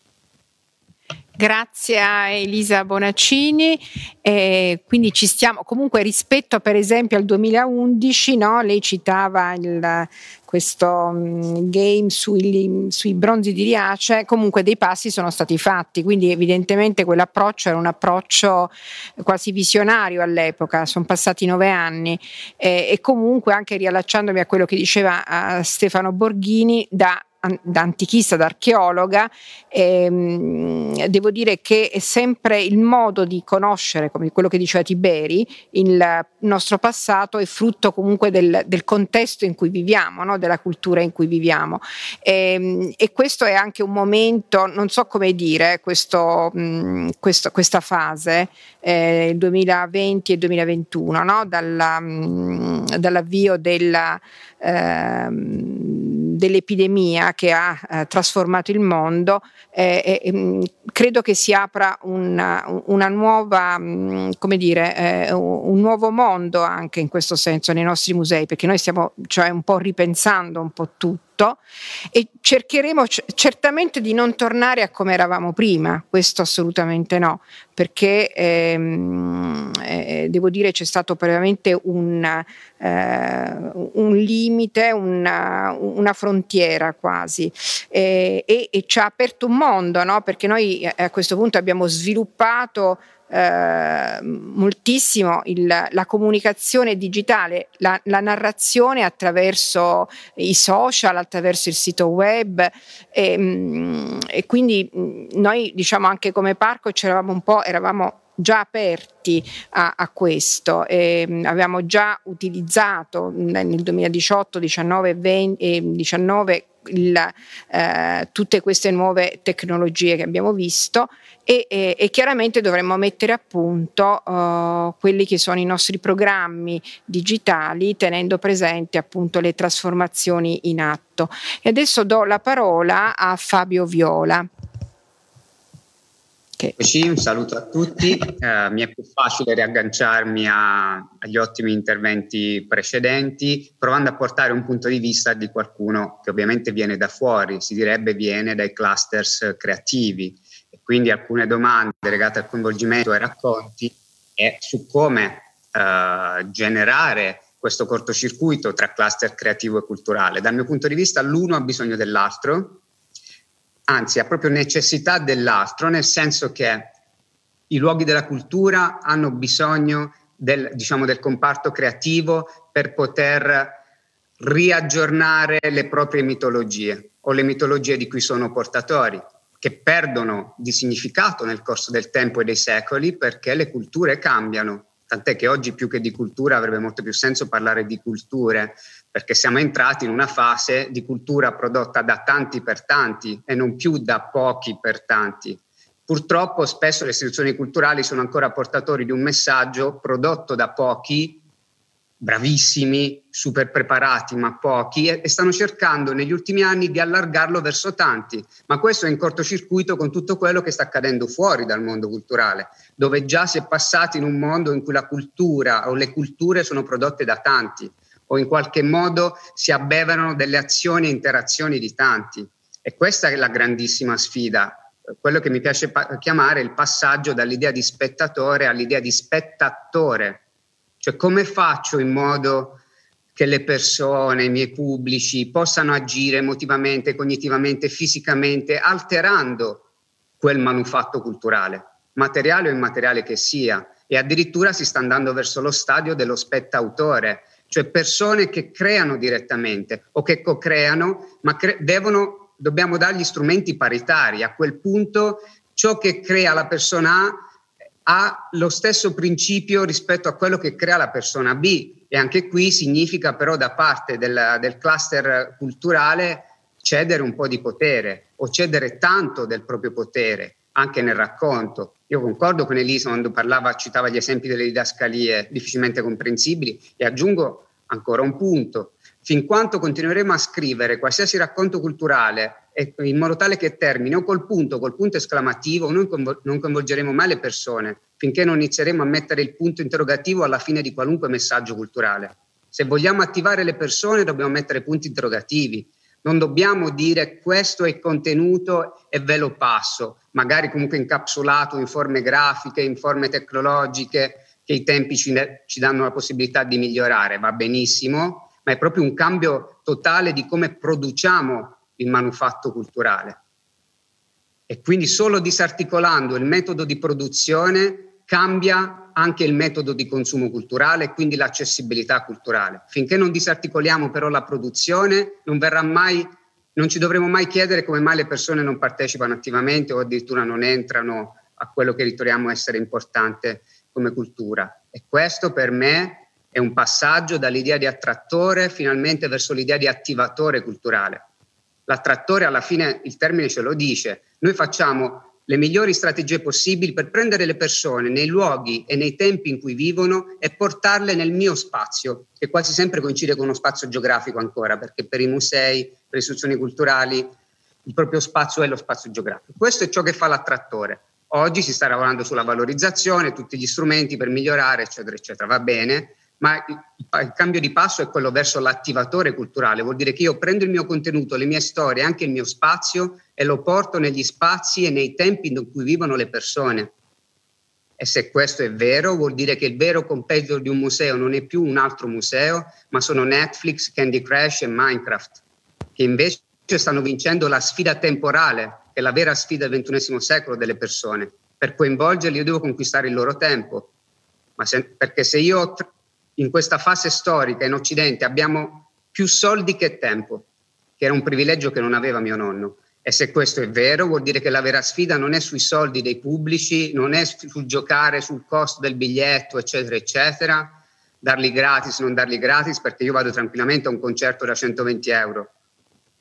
Grazie a Elisa Bonaccini. Eh, quindi ci stiamo comunque rispetto per esempio al 2011, no? lei citava il, questo um, game sui, sui, bronzi di Riace, comunque dei passi sono stati fatti, quindi evidentemente quell'approccio era un approccio quasi visionario all'epoca, sono passati nove anni eh, e comunque anche riallacciandomi a quello che diceva Stefano Borghini, da da antichista, da archeologa, ehm, devo dire che è sempre il modo di conoscere, come quello che diceva Tiberi, il nostro passato è frutto comunque del, del contesto in cui viviamo, no? della cultura in cui viviamo. E, ehm, e, questo è anche un momento, non so come dire, questo, mh, questo, questa fase, eh, il 2020 e 2021, no? Dalla, mh, dall'avvio della... Ehm, dell'epidemia che ha eh, trasformato il mondo, eh, eh, credo che si apra una, una nuova, mh, come dire, eh, un nuovo mondo anche in questo senso nei nostri musei, perché noi stiamo cioè, un po' ripensando un po' tutto tutto e cercheremo certamente di non tornare a come eravamo prima, questo assolutamente no, perché ehm, eh, devo dire c'è stato veramente un, eh, un limite, una, una, frontiera quasi e, e, e, ci ha aperto un mondo, no? perché noi eh, a questo punto abbiamo sviluppato eh, moltissimo il, la comunicazione digitale, la, la, narrazione attraverso i social, attraverso il sito web e, mm, e quindi mm, noi diciamo anche come parco c'eravamo un po', eravamo già aperti a, a questo. E, mm, avevamo già utilizzato nel 2018, 19 e 19 il, eh, tutte queste nuove tecnologie che abbiamo visto e, e, e chiaramente dovremmo mettere a punto uh, quelli che sono i nostri programmi digitali tenendo presente appunto le trasformazioni in atto. E adesso do la parola a Fabio Viola. Eccoci, un saluto a tutti. Eh, mi è più facile riagganciarmi a, agli ottimi interventi precedenti, provando a portare un punto di vista di qualcuno che ovviamente viene da fuori, si direbbe viene dai clusters creativi. E quindi alcune domande legate al coinvolgimento ai racconti e su come eh, generare questo cortocircuito tra cluster creativo e culturale. Dal mio punto di vista l'uno ha bisogno dell'altro, anzi ha proprio necessità dell'altro, nel senso che i luoghi della cultura hanno bisogno del, diciamo, del comparto creativo per poter riaggiornare le proprie mitologie o le mitologie di cui sono portatori, che perdono di significato nel corso del tempo e dei secoli perché le culture cambiano. Tant'è che oggi più che di cultura avrebbe molto più senso parlare di culture, perché siamo entrati in una fase di cultura prodotta da tanti per tanti e non più da pochi per tanti. Purtroppo spesso le istituzioni culturali sono ancora portatori di un messaggio prodotto da pochi, bravissimi, super preparati, ma pochi, e, stanno cercando negli ultimi anni di allargarlo verso tanti. Ma questo è in cortocircuito con tutto quello che sta accadendo fuori dal mondo culturale, dove già si è passati in un mondo in cui la cultura o le culture sono prodotte da tanti o in qualche modo si abbeverano delle azioni e interazioni di tanti. E questa è la grandissima sfida quello che mi piace pa- chiamare il passaggio dall'idea di spettatore all'idea di spettatore, cioè come faccio in modo che le persone, i miei pubblici possano agire emotivamente, cognitivamente, fisicamente, alterando quel manufatto culturale, materiale o immateriale che sia. E addirittura si sta andando verso lo stadio dello spettautore, cioè persone che creano direttamente o che co-creano, ma cre- devono dobbiamo dargli strumenti paritari. A quel punto ciò che crea la persona A ha lo stesso principio rispetto a quello che crea la persona B e anche qui significa però da parte del, del cluster culturale cedere un po' di potere o cedere tanto del proprio potere anche nel racconto. Io concordo con Elisa quando parlava, citava gli esempi delle didascalie difficilmente comprensibili e aggiungo ancora un punto. Fin quanto continueremo a scrivere qualsiasi racconto culturale in modo tale che termini o col punto, col punto esclamativo, noi non coinvolgeremo mai le persone finché non inizieremo a mettere il punto interrogativo alla fine di qualunque messaggio culturale. Se vogliamo attivare le persone dobbiamo mettere punti interrogativi, non dobbiamo dire questo è il contenuto e ve lo passo, magari comunque incapsulato in forme grafiche, in forme tecnologiche che i tempi ci, ci danno la possibilità di migliorare, va benissimo, ma è proprio un cambio totale di come produciamo il manufatto culturale. E quindi solo disarticolando il metodo di produzione cambia anche il metodo di consumo culturale e quindi l'accessibilità culturale. Finché non disarticoliamo però la produzione, non verrà mai non ci dovremo mai chiedere come mai le persone non partecipano attivamente o addirittura non entrano a quello che riteniamo essere importante come cultura. E questo per me è un passaggio dall'idea di attrattore finalmente verso l'idea di attivatore culturale. L'attrattore alla fine, il termine ce lo dice, noi facciamo le migliori strategie possibili per prendere le persone nei luoghi e nei tempi in cui vivono e portarle nel mio spazio, che quasi sempre coincide con uno spazio geografico ancora, perché per i musei, per le istituzioni culturali, il proprio spazio è lo spazio geografico. Questo è ciò che fa l'attrattore. Oggi si sta lavorando sulla valorizzazione, tutti gli strumenti per migliorare, eccetera, eccetera. Va bene, ma il, cambio di passo è quello verso l'attivatore culturale, vuol dire che io prendo il mio contenuto, le mie storie, anche il mio spazio e lo porto negli spazi e nei tempi in cui vivono le persone. E se questo è vero, vuol dire che il vero competitor di un museo non è più un altro museo, ma sono Netflix, Candy Crush e Minecraft, che invece stanno vincendo la sfida temporale, che è la vera sfida del XXI secolo delle persone. Per coinvolgerli io devo conquistare il loro tempo, se, perché se io in questa fase storica in Occidente abbiamo più soldi che tempo, che era un privilegio che non aveva mio nonno. E se questo è vero, vuol dire che la vera sfida non è sui soldi dei pubblici, non è sul giocare sul costo del biglietto, eccetera, eccetera, darli gratis, non darli gratis, perché io vado tranquillamente a un concerto da 120 euro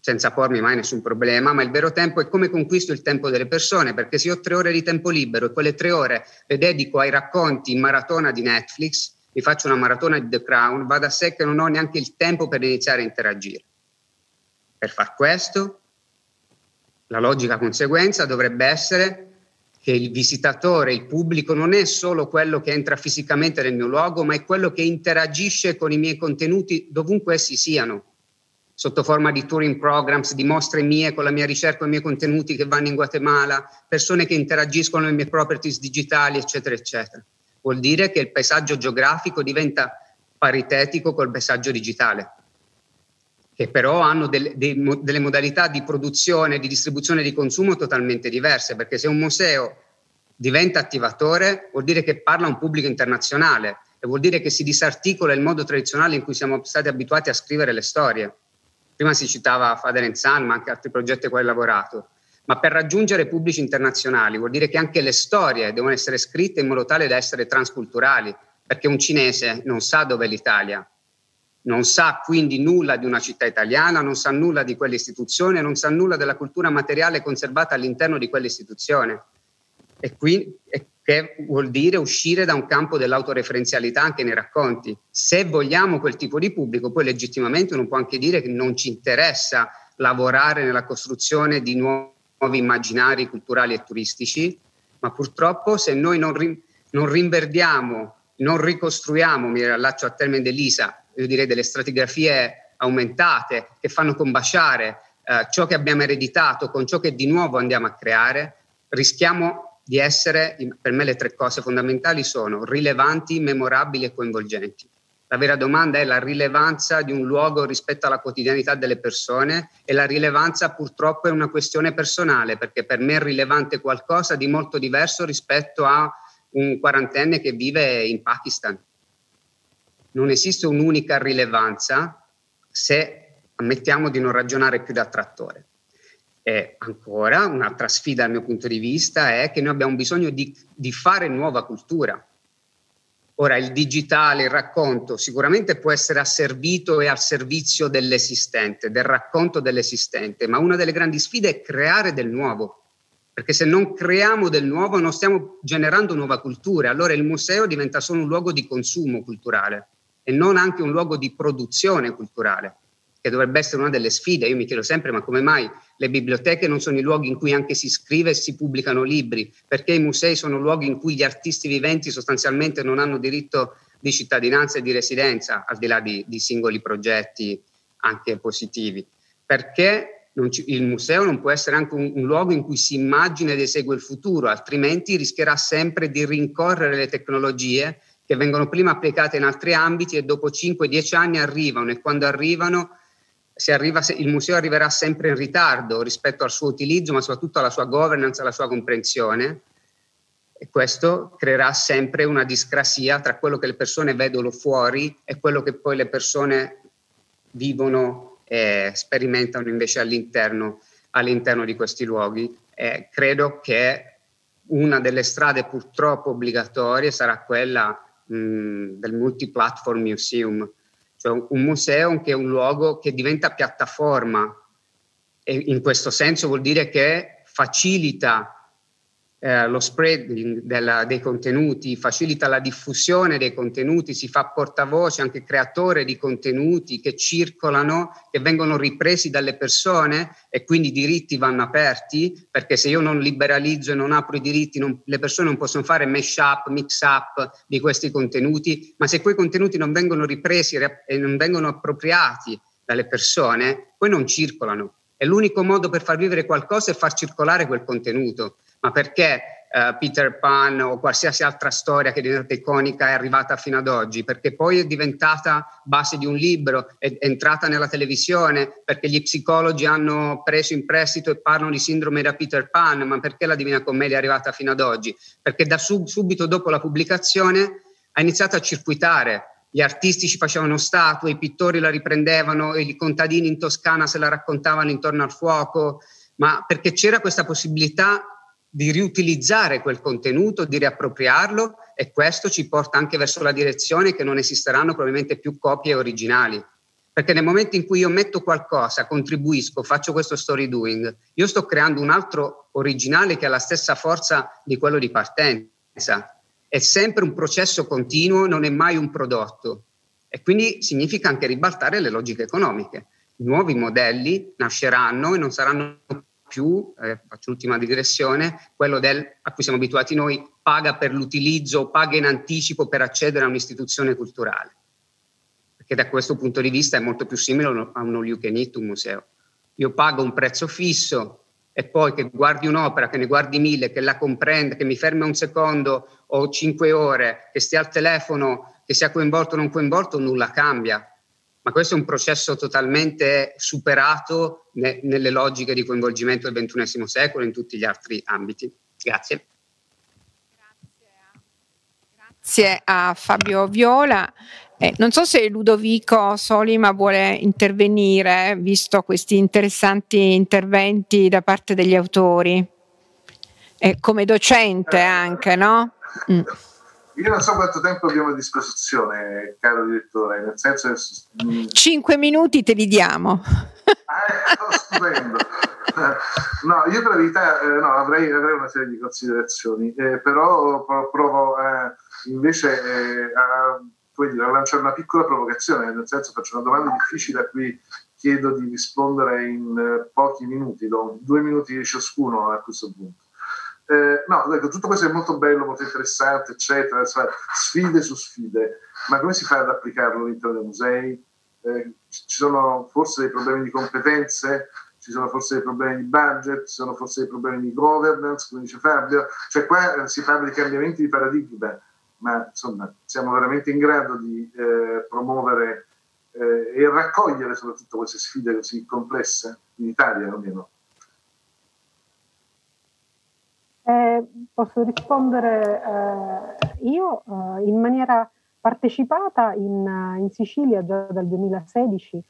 senza pormi mai nessun problema, ma il vero tempo è come conquisto il tempo delle persone, perché se ho tre ore di tempo libero e quelle tre ore le dedico ai racconti in maratona di Netflix, mi faccio una maratona di The Crown, va da sé che non ho neanche il tempo per iniziare a interagire. Per far questo, la logica conseguenza dovrebbe essere che il visitatore, il pubblico, non è solo quello che entra fisicamente nel mio luogo, ma è quello che interagisce con i miei contenuti dovunque essi siano, sotto forma di touring programs, di mostre mie con la mia ricerca e i miei contenuti che vanno in Guatemala, persone che interagiscono con le mie properties digitali, eccetera, eccetera. Vuol dire che il paesaggio geografico diventa paritetico col paesaggio digitale, che però hanno delle, delle modalità di produzione, di distribuzione e di consumo totalmente diverse, perché se un museo diventa attivatore vuol dire che parla a un pubblico internazionale e vuol dire che si disarticola il modo tradizionale in cui siamo stati abituati a scrivere le storie. Prima si citava Father Son, ma anche altri progetti a cui hai lavorato. Ma per raggiungere pubblici internazionali vuol dire che anche le storie devono essere scritte in modo tale da essere transculturali, perché un cinese non sa dove è l'Italia, non sa quindi nulla di una città italiana, non sa nulla di quell'istituzione, non sa nulla della cultura materiale conservata all'interno di quell'istituzione. E, qui, e che vuol dire uscire da un campo dell'autoreferenzialità anche nei racconti. Se vogliamo quel tipo di pubblico, poi legittimamente uno può anche dire che non ci interessa lavorare nella costruzione di nuovi immaginari culturali e turistici, ma purtroppo se noi non, ri, non rinverdiamo, non ricostruiamo, mi riallaccio al termine dell'ISA, io direi delle stratigrafie aumentate che fanno combaciare eh, ciò che abbiamo ereditato con ciò che di nuovo andiamo a creare, rischiamo di essere, per me le tre cose fondamentali sono rilevanti, memorabili e coinvolgenti. La vera domanda è la rilevanza di un luogo rispetto alla quotidianità delle persone e la rilevanza purtroppo è una questione personale perché per me è rilevante qualcosa di molto diverso rispetto a un quarantenne che vive in Pakistan non esiste un'unica rilevanza se ammettiamo di non ragionare più da trattore. E ancora, un'altra sfida dal mio punto di vista è che noi abbiamo bisogno di, di fare nuova cultura. Ora, il digitale, il racconto, sicuramente può essere asservito e al servizio dell'esistente, del racconto dell'esistente, ma una delle grandi sfide è creare del nuovo, perché se non creiamo del nuovo non stiamo generando nuova cultura, allora il museo diventa solo un luogo di consumo culturale e non anche un luogo di produzione culturale, che dovrebbe essere una delle sfide. Io mi chiedo sempre, ma come mai le biblioteche non sono i luoghi in cui anche si scrive e si pubblicano libri? Perché i musei sono luoghi in cui gli artisti viventi sostanzialmente non hanno diritto di cittadinanza e di residenza, al di là di, di singoli progetti anche positivi? Perché ci, il museo non può essere anche un, un, luogo in cui si immagina ed esegue il futuro, altrimenti rischierà sempre di rincorrere le tecnologie che vengono prima applicate in altri ambiti e dopo 5-10 anni arrivano e quando arrivano arriva, il museo arriverà sempre in ritardo rispetto al suo utilizzo, ma soprattutto alla sua governance, alla sua comprensione. E questo creerà sempre una discrasia tra quello che le persone vedono fuori e quello che poi le persone vivono e sperimentano invece all'interno, all'interno di questi luoghi. E credo che una delle strade purtroppo obbligatorie sarà quella del multiplatform museum, cioè un museo che è un luogo che diventa piattaforma. E in questo senso vuol dire che facilita eh, lo spreading della, dei contenuti, facilita la diffusione dei contenuti, si fa portavoce, anche creatore di contenuti che circolano, che vengono ripresi dalle persone e quindi i diritti vanno aperti, perché se io non liberalizzo e non apro i diritti, non, le persone non possono fare mesh up, mix up di questi contenuti, ma se quei contenuti non vengono ripresi e non vengono appropriati dalle persone, poi non circolano. E l'unico modo per far vivere qualcosa è far circolare quel contenuto ma perché uh, Peter Pan o qualsiasi altra storia che è diventata iconica è arrivata fino ad oggi? Perché poi è diventata base di un libro, è entrata nella televisione, perché gli psicologi hanno preso in prestito e parlano di sindrome da Peter Pan, ma perché la Divina Commedia è arrivata fino ad oggi? Perché da sub- subito dopo la pubblicazione ha iniziato a circuitare gli artisti ci facevano statue, i pittori la riprendevano, i contadini in Toscana se la raccontavano intorno al fuoco, ma perché c'era questa possibilità di riutilizzare quel contenuto, di riappropriarlo e questo ci porta anche verso la direzione che non esisteranno probabilmente più copie originali. Perché nel momento in cui io metto qualcosa, contribuisco, faccio questo story doing, io sto creando un altro originale che ha la stessa forza di quello di partenza. È sempre un processo continuo, non è mai un prodotto. E quindi significa anche ribaltare le logiche economiche. Nuovi modelli nasceranno e non saranno più, eh, faccio l'ultima digressione, quello del, a cui siamo abituati noi, paga per l'utilizzo, paga in anticipo per accedere a un'istituzione culturale. Perché da questo punto di vista è molto più simile a un all you can eat, un museo. Io pago un prezzo fisso, e poi che guardi un'opera, che ne guardi mille, che la comprenda, che mi ferma un secondo o cinque ore, che stia al telefono, che sia coinvolto o non coinvolto, nulla cambia. Ma questo è un processo totalmente superato ne, nelle logiche di coinvolgimento del XXI secolo e in tutti gli altri ambiti. Grazie. Grazie a Fabio Viola. Eh, non so se Ludovico Solima vuole intervenire, visto questi interessanti interventi da parte degli autori, eh, come docente anche, no? Mm. Io non so quanto tempo abbiamo a disposizione, caro direttore, nel senso che... Mm. Cinque minuti te li diamo. Ah, eh, stupendo. No, io per la verità eh, no, avrei, avrei, una serie di considerazioni, eh, però provo eh, invece eh, a dire, a lanciare una piccola provocazione, nel senso faccio una domanda difficile a cui chiedo di rispondere in eh, pochi minuti, do due minuti ciascuno a questo punto. Eh, no, ecco, tutto questo è molto bello, molto interessante, eccetera, sfide su sfide, ma come si fa ad applicarlo all'interno dei musei? Eh, ci sono forse dei problemi di competenze, ci sono forse dei problemi di budget, ci sono forse dei problemi di governance, come dice Fabio, cioè qua eh, si parla di cambiamenti di paradigma ma insomma siamo veramente in grado di eh, promuovere eh, e raccogliere soprattutto queste sfide così complesse in Italia almeno. Eh, posso rispondere eh, io eh, in maniera partecipata in, in, Sicilia già dal 2016 eh,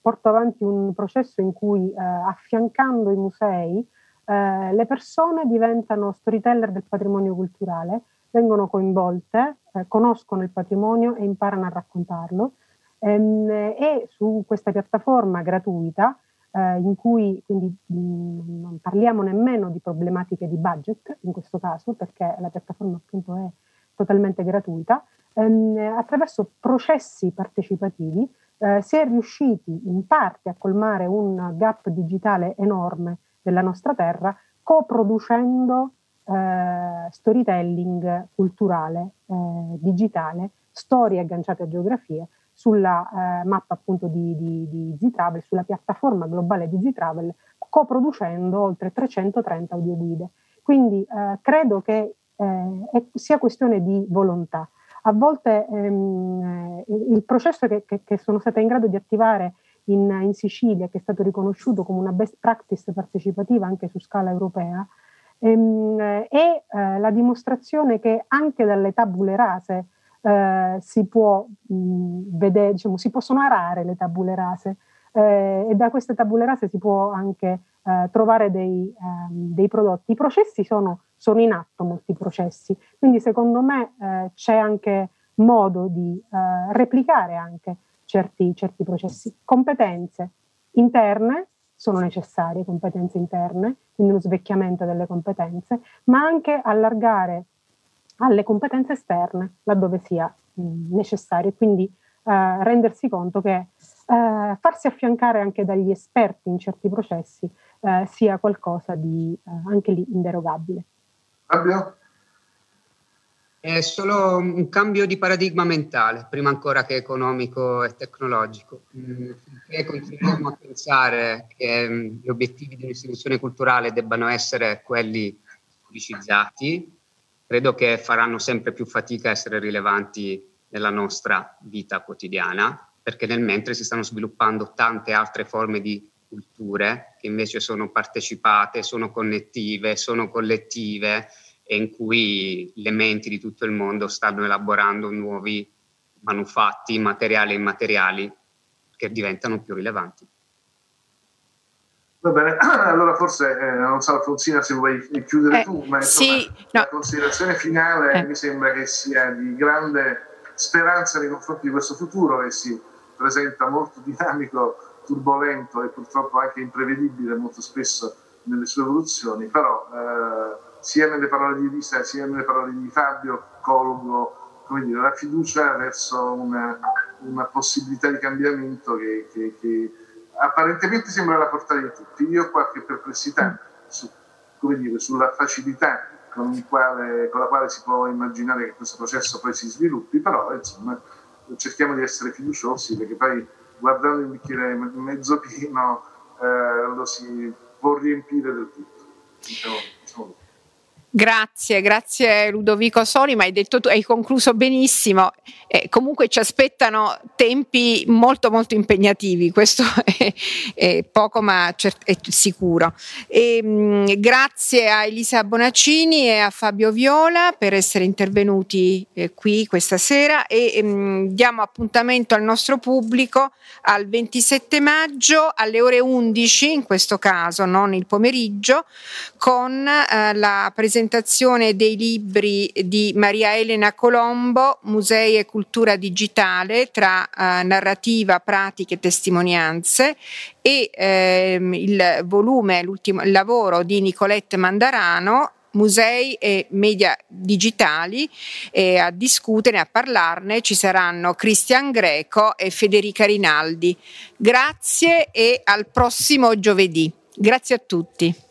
porto avanti un processo in cui affiancando i musei le persone diventano storyteller del patrimonio culturale vengono coinvolte, eh, conoscono il patrimonio e imparano a raccontarlo. Ehm, e su questa piattaforma gratuita, eh, in cui quindi mh, mm, non parliamo nemmeno di problematiche di budget in questo caso, perché la piattaforma appunto è totalmente gratuita, ehm, attraverso processi partecipativi eh, si è riusciti in parte a colmare un gap digitale enorme della nostra terra, coproducendo eh, storytelling culturale, eh, digitale, storie agganciate a geografia, sulla eh, mappa appunto di, di, di Z-Travel, sulla piattaforma globale di Z-Travel, coproducendo oltre 330 audioguide. Quindi eh, credo che eh, sia questione di volontà. A volte ehm, il processo che, che, che, sono stata in grado di attivare in, in Sicilia, che è stato riconosciuto come una best practice partecipativa anche su scala europea, ehm, è eh, la dimostrazione che anche dalle tabule rase eh, si può mh, vedere, diciamo, si possono arare le tabule rase eh, e da queste tabule rase si può anche eh, trovare dei, ehm, dei, prodotti. I processi sono, sono, in atto, molti processi, quindi secondo me eh, c'è anche modo di eh, replicare anche certi, certi processi. Competenze interne sono necessarie, competenze interne, quindi uno svecchiamento delle competenze, ma anche allargare alle competenze esterne laddove sia mh, necessario, quindi eh, rendersi conto che eh, farsi affiancare anche dagli esperti in certi processi eh, sia qualcosa di eh, anche lì inderogabile. Fabio? È solo un cambio di paradigma mentale, prima ancora che economico e tecnologico. Finché mm, continuiamo a pensare che mm, gli obiettivi di un'istituzione culturale debbano essere quelli pubblicizzati, credo che faranno sempre più fatica a essere rilevanti nella nostra vita quotidiana, perché nel mentre si stanno sviluppando tante altre forme di culture che invece sono partecipate, sono connettive, sono collettive e in cui le menti di tutto il mondo stanno elaborando nuovi manufatti, materiali e immateriali che diventano più rilevanti. Va bene, [clears throat] allora forse eh, non so Alfonsina se vuoi chiudere eh, tu, ma insomma, sì, no. la considerazione finale eh. mi sembra che sia di grande speranza nei confronti di questo futuro che si presenta molto dinamico, turbolento e purtroppo anche imprevedibile molto spesso nelle sue evoluzioni, però eh, sia nelle parole di Elisa sia nelle parole di Fabio colgo dire, la fiducia verso una, una possibilità di cambiamento che, che, che, apparentemente sembra alla portata di tutti. Io ho qualche perplessità su, dire, sulla facilità con, quale, con, la quale si può immaginare che questo processo poi si sviluppi, però insomma cerchiamo di essere fiduciosi perché poi guardando il bicchiere mezzo [laughs] pieno eh, lo si può riempire del tutto. Diciamo, diciamo Grazie, grazie Ludovico Soli, ma hai, detto tu, hai concluso benissimo. Eh, comunque ci aspettano tempi molto molto impegnativi, questo [laughs] è, è poco ma cert- è sicuro. E, mh, grazie a Elisa Bonaccini e a Fabio Viola per essere intervenuti eh, qui questa sera e mh, diamo appuntamento al nostro pubblico al 27 maggio alle ore 11, in questo caso non il pomeriggio, con eh, la presentazione presentazione dei libri di Maria Elena Colombo, Musei e cultura digitale tra eh, narrativa, pratiche e testimonianze e ehm, il volume, l'ultimo il lavoro di Nicolette Mandarano musei e media digitali e a discutere, a parlarne ci saranno Cristian Greco e Federica Rinaldi. Grazie e al prossimo giovedì. Grazie a tutti.